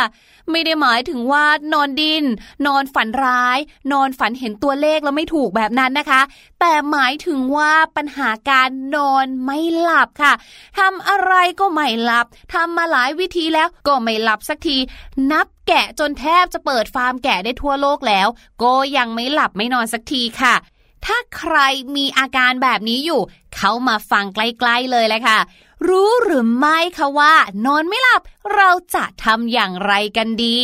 ไม่ได้หมายถึงว่านอนดิน นอนฝันร้าย นอนฝันเห็นตัวเลขแล้วไม่ถูกแบบนั้นนะคะ แต่หมายถึงว่าปัญหาการนอนไม่หลับค่ะทำอะไรก็ไม่หลับทำมาหลายวิธีแล้วก็ไม่หลับสักที นับแกะจนแทบจะเปิดฟาร์มแกะได้ทั่วโลกแล้ว ก็ยังไม่หลับไม่นอนสักทีค่ะถ้าใครมีอาการแบบนี้อยู่ เขามาฟังใกล้ ๆ เลยแหละค่ะ รู้หรือไม่คะว่า นอนไม่หลับเราจะทำอย่างไรกันดี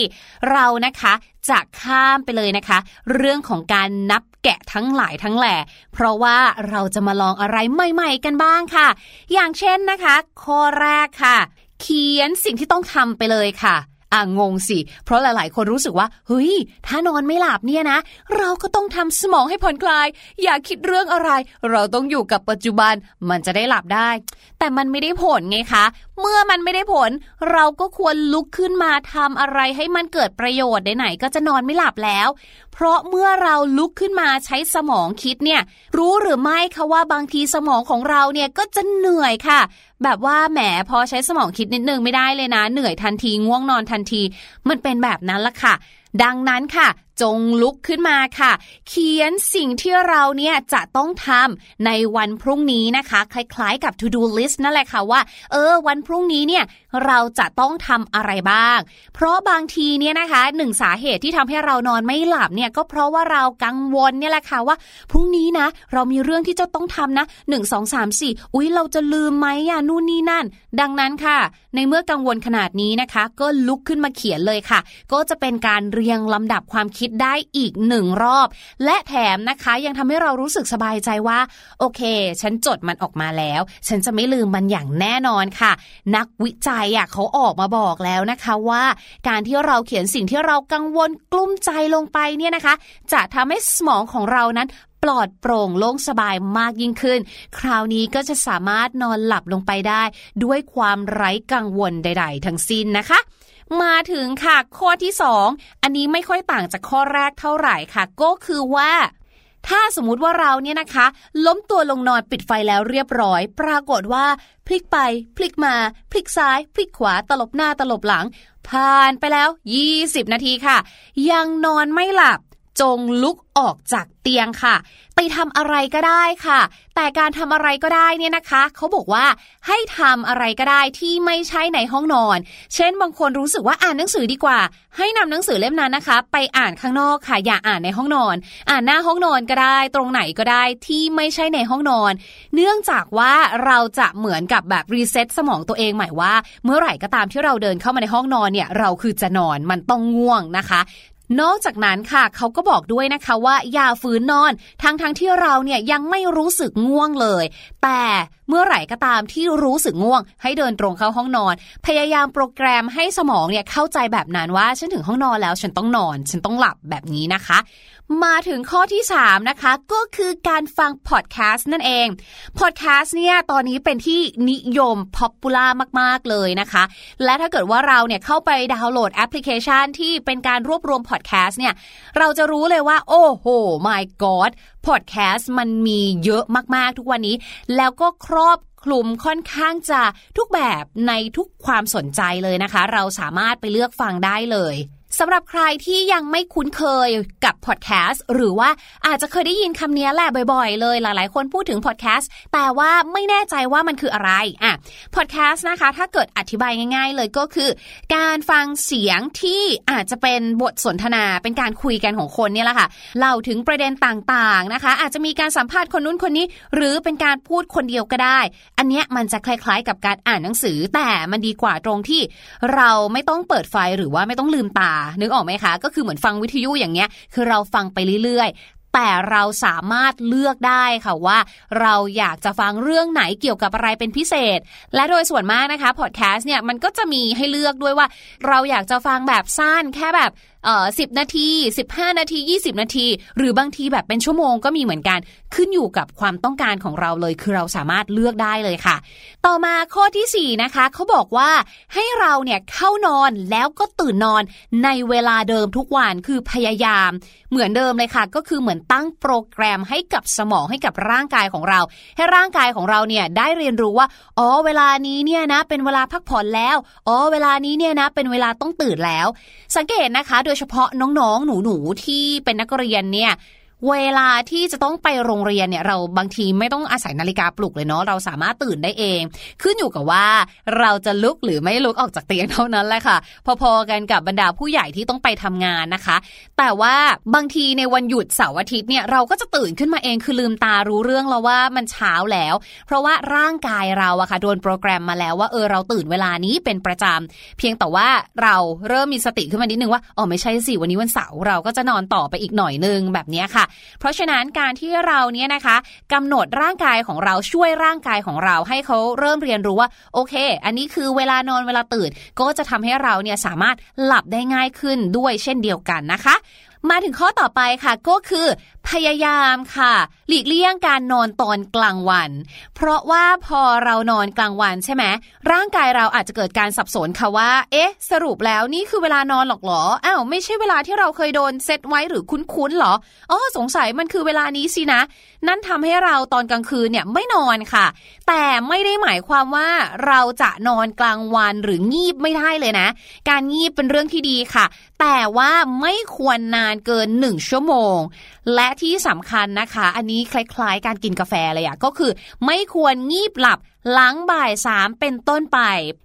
เรานะคะจะข้ามไปเลยนะคะ เรื่องของการนับแกะทั้งหลายทั้งแหล่ เพราะว่าเราจะมาลองอะไรใหม่ ๆ กันบ้างค่ะ อย่างเช่นนะคะ ข้อแรกค่ะ เขียนสิ่งที่ต้องทำไปเลยค่ะ อะงงสิ เพราะหลาย ๆ คนรู้สึกว่าเฮ้ย ถ้านอนไม่หลับเนี่ยนะ เราก็ต้องทำสมองให้ผ่อนคลาย อย่าคิดเรื่องอะไร เราต้องอยู่กับปัจจุบันมันจะได้หลับได้ แต่มันไม่ได้ผลไงคะ เมื่อมันไม่ได้ผล เราก็ควรลุกขึ้นมาทำอะไรให้มันเกิดประโยชน์ไหนๆก็จะนอนไม่หลับแล้ว เพราะเมื่อเราลุกขึ้นมาใช้สมองคิดเนี่ย รู้หรือไม่คะว่าบางทีสมองของเราเนี่ยก็จะเหนื่อยค่ะ แบบว่าแหมพอใช้สมองคิดนิดนึงไม่ได้เลยนะ เหนื่อยทันทีง่วงนอนทันที มันเป็นแบบนั้นละค่ะ ดังนั้นค่ะ จงลุกขึ้นมาค่ะ เขียนสิ่งที่เราเนี่ยจะต้องทำในวันพรุ่งนี้นะคะ คล้ายๆกับ to do list นั่นแหละค่ะว่า เออ วันพรุ่งนี้เนี่ยเราจะต้องทำอะไรบ้าง เพราะบางทีเนี่ยนะคะหนึ่งสาเหตุที่ทำให้เรานอนไม่หลับเนี่ยก็เพราะว่าเรากังวลเนี่ยแหละค่ะว่า พรุ่งนี้นะ เรามีเรื่องที่จะต้องทำนะหนึ่งสองสามสี่อุ๊ยเราจะลืมไหมอะนู่นนี่นั่น ดังนั้นค่ะ ในเมื่อกังวลขนาดนี้นะคะ ก็ลุกขึ้นมาเขียนเลยค่ะ ก็จะเป็นการเรียงลำดับความคิดได้อีกหนึ่งรอบ และแถมนะคะยังทำให้เรารู้สึกสบายใจว่า โอเค ฉันจดมันออกมาแล้ว ฉันจะไม่ลืมมันอย่างแน่นอนค่ะ นักวิจัยอะเขาออกมาบอกแล้วนะคะว่า การที่เราเขียนสิ่งที่เรากังวลกลุ้มใจลงไปเนี่ยนะคะ จะทำให้สมองของเรานั้น ปลอดโปร่งโล่งสบายมากยิ่งขึ้น คราวนี้ก็จะสามารถนอนหลับลงไปได้ ด้วยความไร้กังวลใด ๆ ทั้งสิ้นนะคะมาถึงค่ะข้อที่สองอันนี้ไม่ค่อยต่างจากข้อแรกเท่าไหร่ค่ะ ก็คือว่า ถ้าสมมติว่าเราเนี่ยนะคะ ล้มตัวลงนอนปิดไฟแล้วเรียบร้อย ปรากฏว่า พลิกไป พลิกมา พลิกซ้าย พลิกขวาตลบหน้าตลบหลัง ผ่านไปแล้ว 20 นาทีค่ะ ยังนอนไม่หลับ จงลุกออกจากเตียงค่ะ ไปทำอะไรก็ได้ค่ะ แต่การทำอะไรก็ได้เนี่ยนะคะ เขาบอกว่าให้ทำอะไรก็ได้ที่ไม่ใช่ในห้องนอน เช่นบางคนรู้สึกว่าอ่านหนังสือดีกว่า ให้นำหนังสือเล่มนั้นนะคะ ไปอ่านข้างนอกค่ะ อย่าอ่านในห้องนอน อ่านหน้าห้องนอนก็ได้ ตรงไหนก็ได้ที่ไม่ใช่ในห้องนอน เนื่องจากว่าเราจะเหมือนกับแบบ reset สมองตัวเองใหม่ว่า เมื่อไหร่ก็ตามที่เราเดินเข้ามาในห้องนอนเนี่ยเราคือจะนอนมันต้องง่วงนะคะ นอกจากนั้นค่ะเขาก็บอกด้วยนะคะว่าอย่าฝืนนอน ทั้งทั้งที่เราเนี่ยยังไม่รู้สึกง่วงเลย แต่เมื่อไหร่ก็ตามที่รู้สึกง่วง ให้เดินตรงเข้าห้องนอน พยายามโปรแกรมให้สมองเนี่ยเข้าใจแบบนั้นว่าฉันถึงห้องนอนแล้วฉันต้องนอน ฉันต้องหลับแบบนี้นะคะ มาถึงข้อที่ 3 นะคะ ก็คือการฟังพอดแคสต์นั่นเองพอดแคสต์เนี่ยตอนนี้เป็นที่นิยม popular มาก ๆ เลยนะคะ และถ้าเกิดว่าเราเนี่ยเข้าไปดาวน์โหลดแอปพลิเคชันที่เป็นการรวบรวมพอดแคสต์เนี่ยเราจะรู้เลยว่า โอ้โห my god พอดแคสต์มันมีเยอะมากๆทุกวันนี้ แล้วก็ครอบคลุมค่อนข้างจะทุกแบบในทุกความสนใจเลยนะคะ เราสามารถไปเลือกฟังได้เลย สำหรับใครที่ยังไม่คุ้นเคยกับพอดแคสต์หรือว่าอาจจะเคยได้ยินคำนี้แหละบ่อย ๆ เลยหลาย ๆ คนพูดถึงพอดแคสต์แต่ว่าไม่แน่ใจว่ามันคืออะไรอะพอดแคสต์นะคะ ถ้าเกิดอธิบายง่าย ๆ เลยก็คือ การฟังเสียงที่อาจจะเป็นบทสนทนาเป็นการคุยกันของคนเนี่ยแหละค่ะเล่าถึงประเด็นต่างๆนะคะ อาจจะมีการสัมภาษณ์คนนู้นคนนี้ หรือเป็นการพูดคนเดียวก็ได้ อันเนี้ยมันจะคล้าย ๆ กับการอ่านหนังสือ แต่มันดีกว่าตรงที่ เราไม่ต้องเปิดไฟหรือว่าไม่ต้องลืมตานึกออกไหมคะ ก็คือเหมือนฟังวิทยุอย่างเงี้ย คือเราฟังไปเรื่อยๆ แต่เราสามารถเลือกได้ค่ะว่า เราอยากจะฟังเรื่องไหนเกี่ยวกับอะไรเป็นพิเศษ และโดยส่วนมากนะคะพอดแคสต์เนี่ยมันก็จะมีให้เลือกด้วยว่า เราอยากจะฟังแบบสั้นแค่แบบ เอ่อสินาที 15 นาที 20 นาที หรือบางทีแบบเป็นชั่วโมงก็มีเหมือนกัน ขึ้นอยู่กับความต้องการของเราเลย คือเราสามารถเลือกได้เลยค่ะ ต่อมาข้อทีสี่ 4 นะคะเขาบอกว่าให้เราเนี่ยเข้านอนแล้วก็ตื่นนอนในเวลาเดิมทุกวันคือพยายาม เหมือนเดิมเลยค่ะ ก็คือเหมือนตั้งโปรแกรมให้กับสมองให้กับร่างกายของเรา ให้ร่างกายของเราเนี่ยได้เรียนรู้ว่าอ๋อเวลานี้เนี่ยนะเป็นเวลาพักผ่อนแล้วอ๋อเวลานี้เนี่ยนะเป็นเวลาต้องตื่นแล้ว สังเกตนะคะโดยยเฉพาะน้องๆ หนูๆ ที่เป็นนักเรียนเนี่ย เวลาที่จะต้องไปโรงเรียนเนี่ยเราบางทีไม่ต้องอาศัยนาฬิกาปลุกเลยเนาะเราสามารถตื่นได้เอง ขึ้นอยู่กับว่าเราจะลุกหรือไม่ลุกออกจากเตียงเท่านั้นแหละค่ะ พอๆกันกับบรรดาผู้ใหญ่ที่ต้องไปทำงานนะคะ แต่ว่าบางทีในวันหยุดเสาร์อาทิตย์เนี่ยเราก็จะตื่นขึ้นมาเองคือลืมตารู้เรื่องแล้วว่ามันเช้าแล้ว เพราะว่าร่างกายเราอะค่ะโดนโปรแกรมมาแล้วว่าเออเราตื่นเวลานี้เป็นประจำเพียงแต่ว่าเราเริ่มมีสติขึ้นมานิดนึงว่าอ๋อไม่ใช่สิวันนี้วันเสาร์เราก็จะนอนต่อไปอีกหน่อยนึงแบบนี้ค่ะเพราะฉะนั้นการที่เราเนี่ยนะคะกำหนดร่างกายของเราช่วยร่างกายของเราให้เขาเริ่มเรียนรู้ว่าโอเค อันนี้คือเวลานอนเวลาตื่น ก็จะทำให้เราเนี่ยสามารถหลับได้ง่ายขึ้นด้วยเช่นเดียวกันนะคะ มาถึงข้อต่อไปค่ะก็คือพยายามค่ะ หลีกเลี่ยงการนอนตอนกลางวัน เพราะว่าพอเรานอนกลางวันใช่ไหมร่างกายเราอาจจะเกิดการสับสนค่ะว่า เอ๊ะ สรุปแล้วนี่คือเวลานอนหรอกหรออ้าวไม่ใช่เวลาที่เราเคยโดนเซตไว้หรือคุ้นๆหรออ๋อสงสัยมันคือเวลานี้สินะ นั่นทำให้เราตอนกลางคืนเนี่ยไม่นอนค่ะ แต่ไม่ได้หมายความว่าเราจะนอนกลางวันหรืองีบไม่ได้เลยนะ การงีบเป็นเรื่องที่ดีค่ะ แต่ว่าไม่ควรนานเกินหนึ่งชั่วโมง และที่สำคัญนะคะ อันนี้คล้ายๆ การกินกาแฟเลยอะก็คือไม่ควรงีบหลับหลังบ่ายสามเป็นต้นไป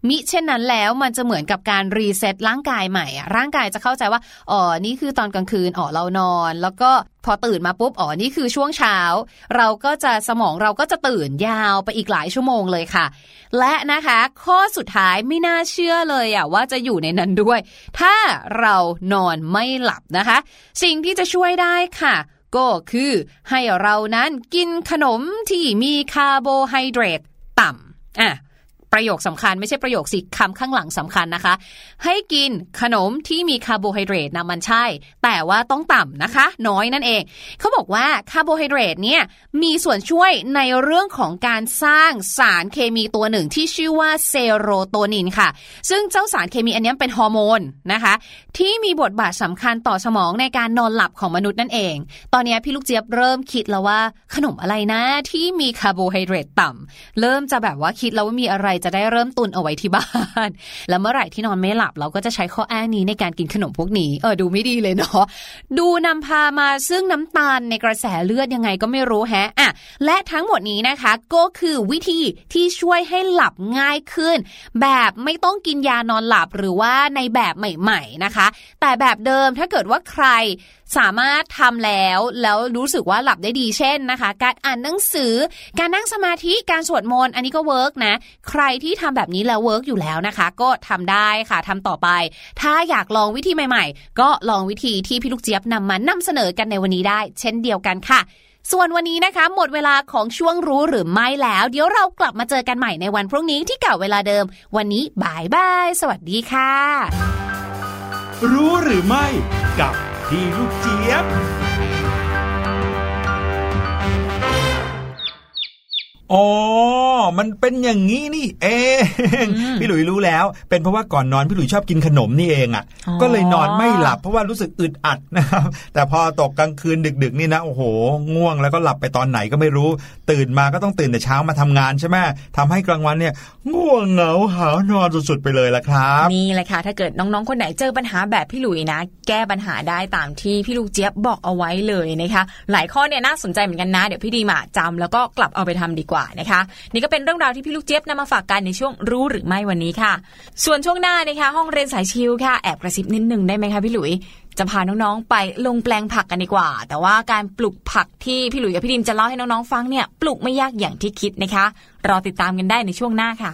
มิเช่นนั้นแล้วมันจะเหมือนกับการรีเซ็ตร่างกายใหม่อะร่างกายจะเข้าใจว่าอ๋อนี่คือตอนกลางคืนอ๋อเรานอน แล้วก็พอตื่นมาปุ๊บอ๋อนี่คือช่วงเช้า เราก็จะสมองเราก็จะตื่นยาวไปอีกหลายชั่วโมงเลยค่ะ และนะคะ ข้อสุดท้ายไม่น่าเชื่อเลยอะว่าจะอยู่ในนั้นด้วย ถ้าเรานอนไม่หลับนะคะ สิ่งที่จะช่วยได้ค่ะ ก็คือให้เรานั้นกินขนมที่มีคาร์โบไฮเดรตต่ำอะ ประโยคสำคัญไม่ใช่ประโยคสิคำข้างหลังสำคัญนะคะ ให้กินขนมที่มีคาร์โบไฮเดรตนะมันใช่ แต่ว่าต้องต่ำนะคะ น้อยนั่นเอง เขาบอกว่าคาร์โบไฮเดรตเนี่ยมีส่วนช่วยในเรื่องของการสร้างสารเคมีตัวหนึ่งที่ชื่อว่าเซโรโทนินค่ะ ซึ่งเจ้าสารเคมีอันนี้เป็นฮอร์โมนนะคะ ที่มีบทบาทสำคัญต่อสมองในการนอนหลับของมนุษย์นั่นเอง ตอนนี้พี่ลูกเจี๊ยบเริ่มคิดแล้วว่าขนมอะไรนะที่มีคาร์โบไฮเดรตต่ำเริ่มจะแบบว่าคิดแล้วว่ามีอะไรจะได้เริ่มตุนเอาไว้ที่บ้าน แล้วเมื่อไหร่ที่นอนไม่หลับเราก็จะใช้ข้ออ้างนี้ในการกินขนมพวกนี้ เออดูไม่ดีเลยเนาะดูนำพามาซึ่งน้ำตาลในกระแสเลือดยังไงก็ไม่รู้แฮะอะและทั้งหมดนี้นะคะก็คือวิธีที่ช่วยให้หลับง่ายขึ้น แบบไม่ต้องกินยานอนหลับหรือว่าในแบบใหม่ ๆนะคะ แต่แบบเดิมถ้าเกิดว่าใคร สามารถทำแล้วแล้วรู้สึกว่าหลับได้ดีเช่นนะคะ การอ่านหนังสือ การนั่งสมาธิการสวดมนต์อันนี้ก็ work นะ ใครที่ทำแบบนี้แล้ว work อยู่แล้วนะคะ ก็ทำได้ค่ะทำต่อไป ถ้าอยากลองวิธีใหม่ ๆ ก็ลองวิธีที่พี่ลูกเจี๊ยบนำมานำเสนอกันในวันนี้ได้ เช่นเดียวกันค่ะส่วนวันนี้นะคะ หมดเวลาของช่วงรู้หรือไม่แล้ว เดี๋ยวเรากลับมาเจอกันใหม่ในวันพรุ่งนี้ที่เก่าเวลาเดิม วันนี้บายบาย สวัสดีค่ะ รู้หรือไม่กับ พี่ลูก อ๋อ มันเป็นอย่างนี้นี่เอง พี่หลุยรู้แล้ว เป็นเพราะว่าก่อนนอนพี่หลุยชอบกินขนมนี่เองอะ ก็เลยนอนไม่หลับเพราะว่ารู้สึกอึดอัดนะครับ แต่พอตกกลางคืนดึกๆนี่นะโอ้โห ง่วงแล้วก็หลับไปตอนไหนก็ไม่รู้ ตื่นมาก็ต้องตื่นแต่เช้ามาทำงานใช่ไหมทำให้กลางวันเนี่ย ง่วงเหงาหานอนสุดๆไปเลยละครับ นี่แหละค่ะ ถ้าเกิดน้องๆคนไหนเจอปัญหาแบบพี่หลุยนะ แก้ปัญหาได้ตามที่พี่ลูกเจี๊ยบบอกเอาไว้เลยนะคะ หลายข้อเนี่ยน่าสนใจเหมือนกันนะ เดี๋ยวพี่ดีมาจำแล้วก็กลับเอาไปทำดีกว่าว่านะคะ นี่ก็เป็นเรื่องราวที่พี่ลูกเจี๊ยบนำมาฝากกันในช่วงรู้หรือไม่วันนี้ค่ะ ส่วนช่วงหน้านะคะห้องเรียนสายชิลค่ะแอบกระซิบนิดหนึ่งได้ไหมคะพี่หลุยจะพาน้องๆไปลงแปลงผักกันดีกว่า แต่ว่าการปลูกผักที่พี่หลุยกับพี่ดิมจะเล่าให้น้องๆฟังเนี่ยปลูกไม่ยากอย่างที่คิดนะคะ รอติดตามกันได้ในช่วงหน้าค่ะ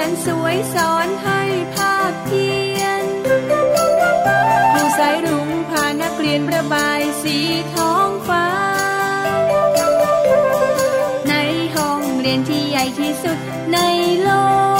แสนสวยสอนให้ภาพเพียนผู้สายรุ้งพานักเรียนประบายสีท้องฟ้า ในห้องเรียนที่ใหญ่ที่สุดในโลก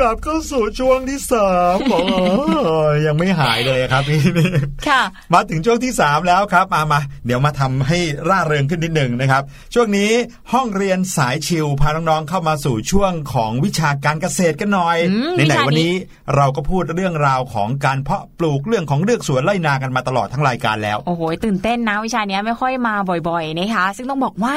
กลับเข้าสู่ช่วงที่สามโอ้ยยังไม่หายเลยครับพี่นี่ค่ะมาถึงช่วงที่3แล้วครับมามาเดี๋ยวมาทำให้ร่าเริงขึ้นนิดหนึ่งนะครับ ช่วงนี้ห้องเรียนสายชิวพาน้องๆเข้ามาสู่ช่วงของวิชาการเกษตรกันหน่อยอืมในวิไหนชานี้ๆวันนี้เราก็พูดเรื่องราวของการเพาะปลูกเรื่องของเลือกสวนไร่นากันมาตลอดทั้งรายการแล้วโอ้โหตื่นเต้นนะวิชาเนี้ยไม่ค่อยมาบ่อยๆนะคะซึ่งต้องบอกว่า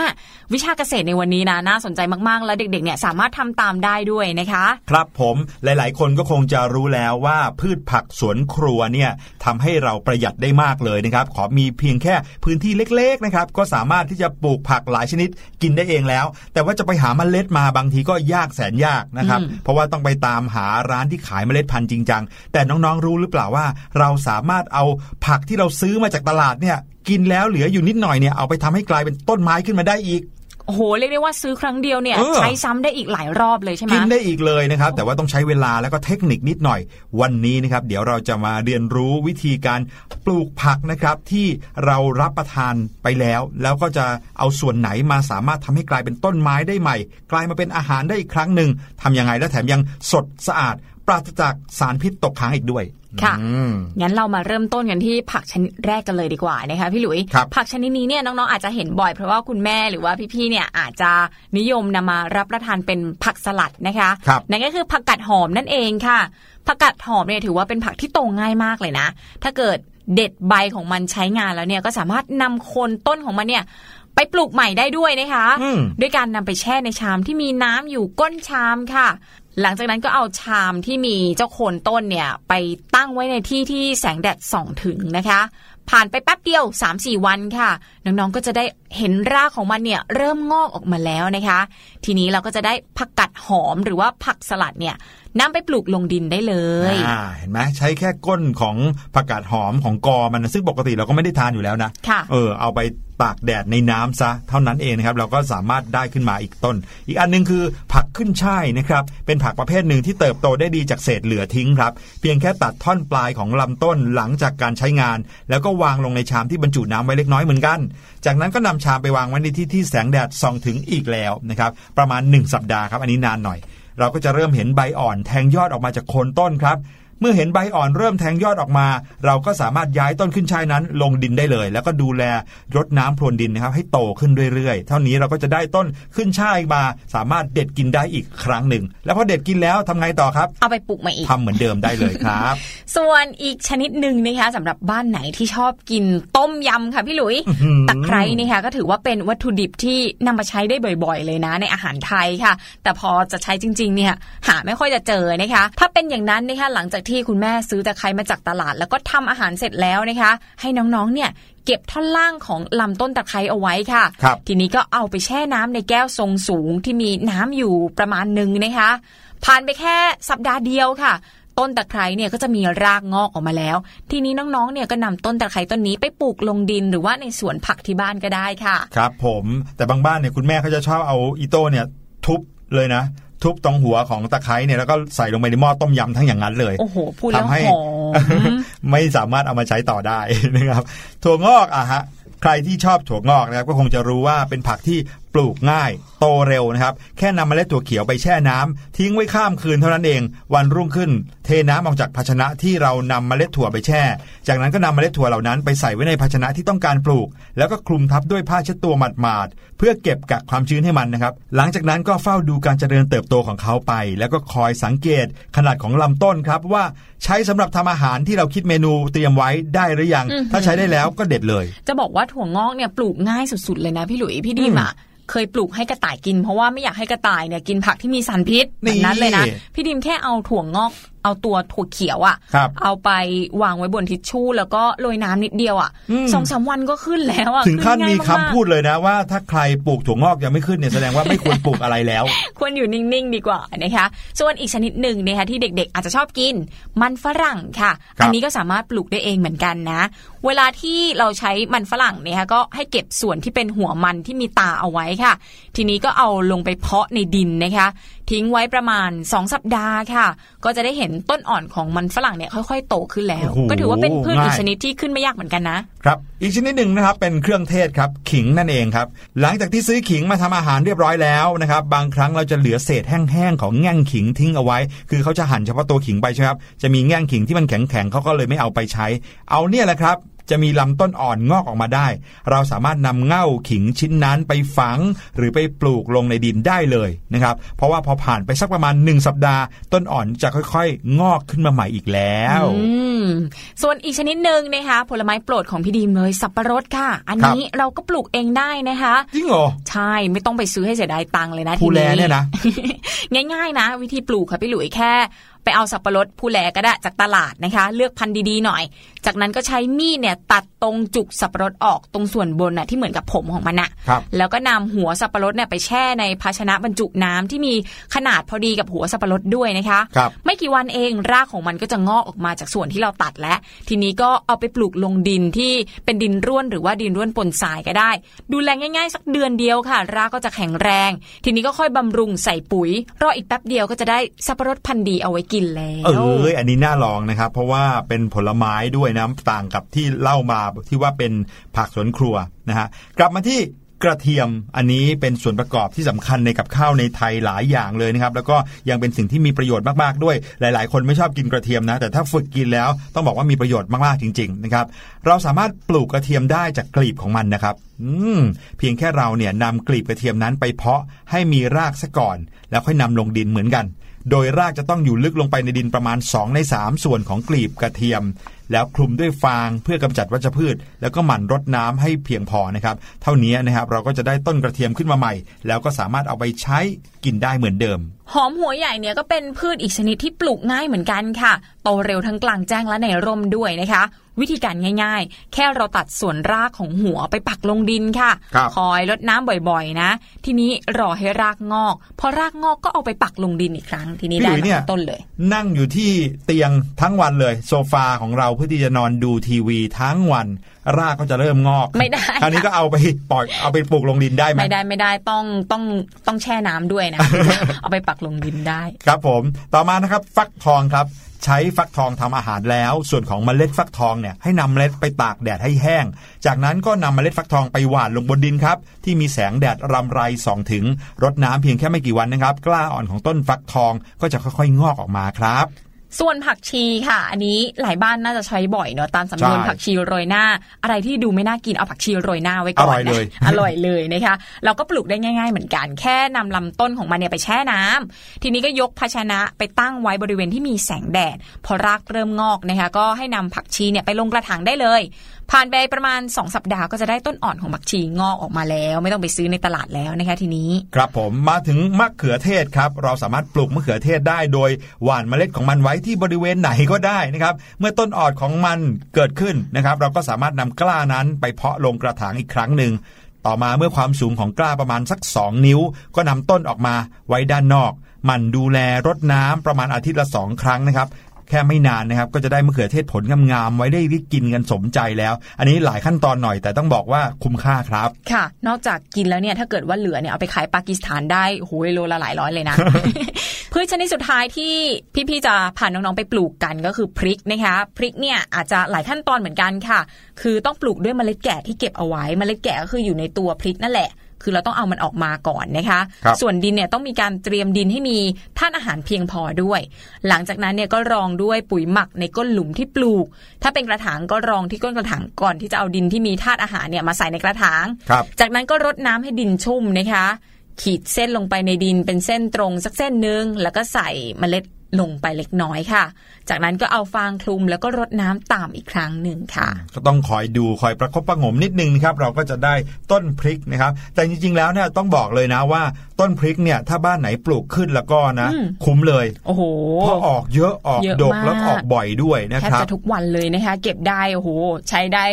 วิชาเกษตรในวันนี้นะน่าสนใจมากๆ และเด็กๆเนี่ยสามารถทำตามได้ด้วยนะคะ ครับผมหลาย ๆ คนก็คงจะรู้แล้วว่าพืชผักสวนครัวเนี่ยทำให้เราประหยัดได้มากเลยนะครับ ขอมีเพียงแค่พื้นที่เล็ก ๆ นะครับ ก็สามารถที่จะปลูกผักหลายชนิดกินได้เองแล้ว แต่ว่าจะไปหาเมล็ดมาบางทีก็ยากแสนยากนะครับอืมเพราะว่าต้องไปตามหาร้านที่ขายเมล็ดพันธุ์จริงจังแต่น้อง ๆ รู้หรือเปล่าว่า เราสามารถเอาผักที่เราซื้อมาจากตลาดเนี่ยกินแล้วเหลืออยู่นิดหน่อยเนี่ยเอาไปทำให้กลายเป็นต้นไม้ขึ้นมาได้อีก โอ้โหเรียกได้ว่าซื้อครั้งเดียวเนี่ยเออใช้ซ้ำได้อีกหลายรอบเลยใช่ไหมกินได้อีกเลยนะครับ แต่ว่าต้องใช้เวลาแล้วก็เทคนิคนิดหน่อย วันนี้นะครับ เดี๋ยวเราจะมาเรียนรู้วิธีการปลูกผักนะครับ ที่เรารับประทานไปแล้ว แล้วก็จะเอาส่วนไหนมาสามารถทำให้กลายเป็นต้นไม้ได้ใหม่ กลายมาเป็นอาหารได้อีกครั้งหนึ่งทำยังไงและแถมยังสดสะอาด ปราศจากสารพิษตกค้างอีกด้วย ค่ะอืมงั้นเรามาเริ่มต้นกันที่ผักชนิดแรกกันเลยดีกว่านะคะพี่หลุยครับผักชนิดนี้เนี่ยน้องๆอาจจะเห็นบ่อยเพราะว่าคุณแม่หรือว่าพี่ๆเนี่ยอาจจะนิยมนำมารับประทานเป็นผักสลัดนะคะครับนั่นก็คือผักกาดหอมนั่นเองค่ะ ผักกาดหอมเนี่ยถือว่าเป็นผักที่โตง่ายมากเลยนะ ถ้าเกิดเด็ดใบของมันใช้งานแล้วเนี่ยก็สามารถนำโคนต้นของมันเนี่ยไปปลูกใหม่ได้ด้วยนะคะอืมด้วยการนำไปแช่ในชามที่มีน้ำอยู่ก้นชามค่ะ หลังจากนั้นก็เอาชามที่มีเจ้าโคนต้นเนี่ย ไปตั้งไว้ในที่ที่แสงแดดส่องถึงนะคะ ผ่านไปแป๊บเดียว 3-4 วันค่ะ น้องๆก็จะได้เห็นรากของมันเนี่ย เริ่มงอกออกมาแล้วนะคะ ทีนี้เราก็จะได้ผักกัดหอมหรือว่าผักสลัดเนี่ย นำไปปลูกลงดินได้เลยอ่าเห็นไหมใช้แค่ก้นของผักกาดหอมของกอมันนะซึ่งปกติเราก็ไม่ได้ทานอยู่แล้วนะค่ะเออเอาไปตากแดดในน้ำซะเท่านั้นเองนะครับเราก็สามารถได้ขึ้นมาอีกต้น อีกอันหนึงคือผักขึ้นช่ายนะครับเป็นผักประเภทหนึ่งที่เติบโตได้ดีจากเศษเหลือทิ้งครับ เพียงแค่ตัดท่อนปลายของลำต้นหลังจากการใช้งาน แล้วก็วางลงในชามที่บรรจุน้ำไว้เล็กน้อยเหมือนกัน จากนั้นก็นำชามไปวางไว้ในที่ที่แสงแดดส่องถึงอีกแล้วนะครับประมาณ 1 สัปดาห์ครับอันนี้นานหน่อย เราก็จะเริ่มเห็นใบอ่อนแทงยอดออกมาจากโคนต้นครับ มื่อเห็นใบอ่อนเริ่มแทงยอดออกมา เราก็สามารถย้ายต้นขึ้นช่ายนั้น ลงดินได้เลย แล้วก็ดูแลรดน้ำพรวนดินนะครับให้โตขึ้นเรื่อยๆ เท่านี้เราก็จะได้ต้นขึ้นช่ายมา สามารถเด็ดกินได้อีกครั้งหนึ่ง แล้วพอเด็ดกินแล้วทำไงต่อครับ เอาไปปลูกใหม่อีกทำเหมือนเดิมได้เลยครับ ส่วนอีกชนิดหนึ่งนะคะสำหรับบ้านไหนที่ชอบกินต้มยำค่ะพี่หลุยหือตะไคร้นะคะก็ถือว่าเป็นวัตถุดิบที่นำมาใช้ได้บ่อย ๆ เลยนะ ในอาหารไทยค่ะ แต่พอจะใช้จริงๆเนี่ยหาไม่ค่อยจะเจอนะคะ ถ้าเป็นอย่างนั้นนะคะหลังจากที่คุณแม่ซื้อตะไคร้มาจากตลาด แล้วก็ทำอาหารเสร็จแล้วนะคะ ให้น้องๆเนี่ยเก็บท่อนล่างของลำต้นตะไคร้เอาไว้ค่ะครับทีนี้ก็เอาไปแช่น้ำในแก้วทรงสูงที่มีน้ำอยู่ประมาณหนึ่งนะคะ ผ่านไปแค่สัปดาห์เดียวค่ะ ต้นตะไคร้เนี่ยก็จะมีรากงอกออกมาแล้ว ทีนี้น้องๆเนี่ยก็นำต้นตะไคร้ต้นนี้ไปปลูกลงดินหรือว่าในสวนผักที่บ้านก็ได้ค่ะ ครับ ผมแต่บางบ้านเนี่ยคุณแม่เขาจะชอบเอาอีโต้เนี่ยทุบเลยนะ ทุบตรงหัวของตะไคร้เนี่ยแล้วก็ใส่ลงไปในหม้อต้มยำทั้งอย่างนั้นเลยโอ้โหพูดแล้วทำให้หอมไม่สามารถเอามาใช้ต่อได้นะครับถั่วงอกอะฮะใครที่ชอบถั่วงอกนะครับก็คงจะรู้ว่าเป็นผักที่ปลูกง่าย โตเร็วนะครับ แค่นำเมล็ดถั่วเขียวไปแช่น้ำทิ้งไว้ข้ามคืนเท่านั้นเอง วันรุ่งขึ้น เทน้ำออกจากภาชนะที่เรานำเมล็ดถั่วไปแช่ จากนั้นก็นำเมล็ดถั่วเหล่านั้นไปใส่ไว้ในภาชนะที่ต้องการปลูก แล้วก็คลุมทับด้วยผ้าเช็ดตัวหมาดๆเพื่อเก็บกักความชื้นให้มันนะครับ หลังจากนั้นก็เฝ้าดูการเจริญเติบโตของเขาไป แล้วก็คอยสังเกตขนาดของลำต้นครับว่าใช้สำหรับทำอาหารที่เราคิดเมนูเตรียมไว้ได้หรือยังอือหือถ้าใช้ได้แล้วก็เด็ดเลย จะบอกว่าถั่วงอกเนี่ยปลูกง่ายสุดๆเลยนะพี่หลุยพี่ดิมอะเคยปลูกให้กระต่ายกินเพราะว่าไม่อยากให้กระต่ายเนี่ยกินผักที่มีสารพิษแบบนั้นเลยนะนี่พี่ดิมแค่เอาถั่วงอก เอาตัวถั่วเขียวอะครับเอาไปวางไว้บนทิชชู่ แล้วก็โรยน้ำนิดเดียวอะอืมสองสามวันก็ขึ้นแล้วอะถึงขั้นขึ้มีง่ายคำากๆพูดเลยนะว่า ถ้าใครปลูกถั่วงอกยังไม่ขึ้นเนี่ยแสดงว่าไม่ควรปลูกอะไรแล้ว ควรอยู่นิ่งๆดีกว่านะคะส่วนอีกชนิดหนึ่งนะคะที่เด็กๆ อาจจะชอบกิน มันฝรั่งค่ะครับอันนี้ก็สามารถปลูกได้เองเหมือนกันนะ เวลาที่เราใช้มันฝรั่งเนี่ยค่ะก็ให้เก็บส่วนที่เป็นหัวมันที่มีตาเอาไว้ค่ะ ทีนี้ก็เอาลงไปเพาะในดินนะคะ ทิ้งไว้ประมาณ 2 สัปดาห์ค่ะ ก็จะได้เห็นต้นอ่อนของมันฝรั่งเนี่ยค่อยๆ โตขึ้นแล้วโอ้โหก็ถือว่าเป็นพืชอีกง่ายชนิดที่ขึ้นไม่ยากเหมือนกันนะครับอีกชนิดหนึ่งนะครับเป็นเครื่องเทศครับขิงนั่นเองครับหลังจากที่ซื้อขิงมาทำอาหารเรียบร้อยแล้วนะครับบางครั้งเราจะเหลือเศษแห้งๆของแง่งขิงทิ้งเอาไว้ คือเขาจะหั่นเฉพาะตัวขิงไปใช่ไหมครับจะมีแง่งขิงที่มันแข็งๆเขาก็เลยไม่เอาไปใช้ เอาเนี่ยแหละครับจะมีลำต้นอ่อนงอกออกมาได้ เราสามารถนำเง่าขิงชิ้นนั้นไปฝัง หรือไปปลูกลงในดินได้เลยนะครับเพราะว่าพอผ่านไปสักประมาณ 1 สัปดาห์ ต้นอ่อนจะค่อยๆ งอกขึ้นมาใหม่อีกแล้วอืมส่วนอีกชนิดหนึ่งนะคะผลไม้โปรดของพี่ดีมเลยสับปะรดค่ะ อันนี้เราก็ปลูกเองได้นะคะจริงเหรอใช่ไม่ต้องไปซื้อให้เสียดายตังค์เลยนะผู้ทีแลเนี่ยนะง่ายๆนะ วิธีปลูกค่ะพี่หลุยแค่ ไปเอาสับปะรดผู้แลก็ได้จากตลาดนะคะ เลือกพันธุ์ดีๆหน่อย จากนั้นก็ใช้มีดเนี่ยตัดตรงจุกสับปะรดออกตรงส่วนบนน่ะที่เหมือนกับผมของมันน่ะครับแล้วก็นำหัวสับปะรดเนี่ยไปแช่ในภาชนะบรรจุน้ำที่มีขนาดพอดีกับหัวสับปะรดด้วยนะคะครับไม่กี่วันเองรากของมันก็จะงอกออกมาจากส่วนที่เราตัดแล้ว ทีนี้ก็เอาไปปลูกลงดินที่เป็นดินร่วนหรือว่าดินร่วนปนทรายก็ได้ ดูแลง่ายๆ สักเดือนเดียวค่ะ รากก็จะแข็งแรง ทีนี้ก็ค่อยบำรุงใส่ปุ๋ย รออีกแป๊บเดียวก็จะได้สับปะรดพันธุ์ดีเอาไว้กินแล้วเอ้ยอันนี้น่าลองนะครับ เพราะว่าเป็นผลไม้ด้วยนะต่างกับที่เล่ามาที่ว่าเป็นผักสวนครัวนะฮะกลับมาที่กระเทียมอันนี้เป็นส่วนประกอบที่สำคัญในกับข้าวในไทยหลายอย่างเลยนะครับ แล้วก็ยังเป็นสิ่งที่มีประโยชน์มากๆด้วย หลาย ๆ คนไม่ชอบกินกระเทียมนะ แต่ถ้าฝึกกินแล้วต้องบอกว่ามีประโยชน์มากๆจริง ๆ นะครับ เราสามารถปลูกกระเทียมได้จากกลีบของมันนะครับ อืมเพียงแค่เราเนี่ยนำกลีบกระเทียมนั้นไปเพาะให้มีรากซะก่อน แล้วค่อยนำลงดินเหมือนกัน โดยรากจะต้องอยู่ลึกลงไปในดินประมาณ 2 ใน 3 ส่วนของกลีบกระเทียม แล้วคลุมด้วยฟางเพื่อกำจัดวัชพืช แล้วก็หมั่นรดน้ำให้เพียงพอนะครับ เท่านี้นะครับเราก็จะได้ต้นกระเทียมขึ้นมาใหม่ แล้วก็สามารถเอาไปใช้กินได้เหมือนเดิม หอมหัวใหญ่เนี่ยก็เป็นพืชอีกชนิดที่ปลูกง่ายเหมือนกันค่ะ โตเร็วทั้งกลางแจ้งและในร่มด้วยนะคะ วิธีการง่าย ๆ แค่เราตัดส่วนรากของหัวไปปักลงดินค่ะครับคอยรดน้ำบ่อยๆ นะ ทีนี้รอให้รากงอก พอรากงอกก็เอาไปปักลงดินอีกครั้ง ทีนี้พี่หได้ลุยมาเนี่ยทั้งต้นเลย นั่งอยู่ที่เตียงทั้งวันเลย โซฟาของเราเพื่อที่จะนอนดูทีวีทั้งวันรากก็จะเริ่มงอกไม่ได้คราวนี้ก็เอาไปปล่อยเอาไปปลูกลงดินได้ไหมไม่ได้ไม่ได้ต้องต้องต้องแช่น้ำด้วยนะ เอาไปปักลงดินได้ ครับผมต่อมานะครับ ฟักทองครับ ใช้ฟักทองทำอาหารแล้ว ส่วนของเมล็ดฟักทองเนี่ยให้นำเมล็ดไปตากแดดให้แห้ง จากนั้นก็นำเมล็ดฟักทองไปหว่านลงบนดินครับ ที่มีแสงแดดรำไรส่องถึงรดน้ำเพียงแค่ไม่กี่วันนะครับ กล้าอ่อนของต้นฟักทองก็จะค่อยๆ งอกออกมาครับ ส่วนผักชีค่ะ อันนี้หลายบ้านน่าจะใช้บ่อยเนอะตามสำนวนใช่ผักชีโรยหน้า อะไรที่ดูไม่น่ากินเอาผักชีโรยหน้าไว้ก่อนอร่อยนะเลยอร่อยเลยนะคะเราก็ปลูกได้ง่าย ๆ เหมือนกัน แค่นำลำต้นของมันเนี่ยไปแช่น้ำทีนี้ก็ยกภาชนะไปตั้งไว้บริเวณที่มีแสงแดด พอรากเริ่มงอกนะคะก็ให้นำผักชีเนี่ยไปลงกระถางได้เลยผ่านไปประมาณ 2 สัปดาห์ก็จะได้ต้นอ่อนของผักชีงอกออกมาแล้ว ไม่ต้องไปซื้อในตลาดแล้วนะคะทีนี้ ครับผมมาถึงมะเขือเทศครับ เราสามารถปลูกมะเขือเทศได้โดยหว่านเมล็ดของมันไว้ที่บริเวณไหนก็ได้นะครับเมื่อต้นอ่อนของมันเกิดขึ้นนะครับ เราก็สามารถนำกล้านั้นไปเพาะลงกระถางอีกครั้งหนึ่งต่อมาเมื่อความสูงของกล้าประมาณสัก 2 นิ้ว ก็นำต้นออกมาไว้ด้านนอก มันดูแลรดน้ำประมาณอาทิตย์ละสองครั้งนะครับ ค่ไม่นานนะครับก็จะได้มะเขือเทศผลงามๆไว้ได้กินกันสมใจแล้ว อันนี้หลายขั้นตอนหน่อยแต่ต้องบอกว่าคุ้มค่าครับ ค่ะ นอกจากกินแล้วเนี่ยถ้าเกิดว่าเหลือเนี่ยเอาไปขายปากีสถานได้โอ้โหโลละหลายร้อยเลยนะพืชชนิดสุดท้ายที่พี่ๆจะพาน้องๆไปปลูกกันก็คือพริกนะคะพริกเนี่ยอาจจะหลายขั้นตอนเหมือนกันค่ะ คือต้องปลูกด้วยเมล็ดแก่ที่เก็บเอาไว้เมล็ดแก่ก็คืออยู่ในตัวพริกนั่นแหละ คือเราต้องเอามันออกมาก่อนนะคะครับส่วนดินเนี่ยต้องมีการเตรียมดินให้มีธาตุอาหารเพียงพอด้วย หลังจากนั้นเนี่ยก็รองด้วยปุ๋ยหมักในก้นหลุมที่ปลูก ถ้าเป็นกระถางก็รองที่ก้นกระถางก่อนที่จะเอาดินที่มีธาตุอาหารเนี่ยมาใส่ในกระถางครับจากนั้นก็รดน้ำให้ดินชุ่มนะคะ ขีดเส้นลงไปในดินเป็นเส้นตรงสักเส้นหนึ่งแล้วก็ใส่เมล็ด ลงไปเล็กน้อยค่ะ จากนั้นก็เอาฟางคลุมแล้วก็รดน้ำตามอีกครั้งหนึ่งค่ะ ก็ต้องคอยดูคอยประคบประหงมนิดนึงนะครับเราก็จะได้ต้นพริกนะครับ แต่จริงๆแล้วเนี่ยต้องบอกเลยนะว่าต้นพริกเนี่ยถ้าบ้านไหนปลูกขึ้นแล้วก็นะอืมคุ้มเลยโอ้โหเพราะออกเยอะออกเยอะดกมากแล้วออกบ่อยด้วยนะแทบครับจะทุกวันเลยนะคะ เก็บได้โอ้โหใช้ได้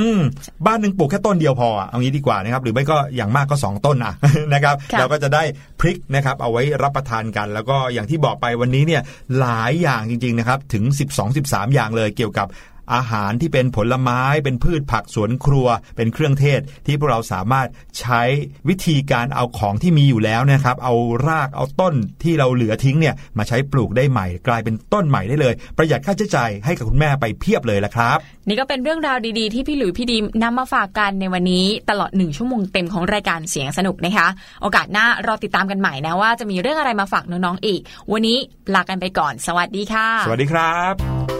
อืมบ้านหนึ่งปลูกแค่ต้นเดียวพออะเอางี้ดีกว่านะครับ หรือไม่ก็อย่างมากก็ 2 ต้นอะนะครับค่ะเราก็จะได้พริกนะครับเอาไว้รับประทานกัน แล้วก็อย่างที่บอกไปวันนี้เนี่ยหลายอย่างจริงๆนะครับถึง 12-13 อย่างเลยเกี่ยวกับ อาหารที่เป็นผลไม้ เป็นพืชผักสวนครัว เป็นเครื่องเทศที่พวกเราสามารถใช้วิธีการเอาของที่มีอยู่แล้วนะครับ เอารากเอาต้นที่เราเหลือทิ้งเนี่ยมาใช้ปลูกได้ใหม่ กลายเป็นต้นใหม่ได้เลย ประหยัดค่าใช้จ่ายให้กับคุณแม่ไปเพียบเลยละครับ นี่ก็เป็นเรื่องราวดีๆ ที่พี่หลุยพี่ดีมนำมาฝากกันในวันนี้ตลอดหนึ่งชั่วโมงเต็มของรายการเสียงสนุกนะคะ โอกาสหน้ารอติดตามกันใหม่นะว่าจะมีเรื่องอะไรมาฝากน้องๆอีก วันนี้ลากันไปก่อน สวัสดีค่ะ สวัสดีครับ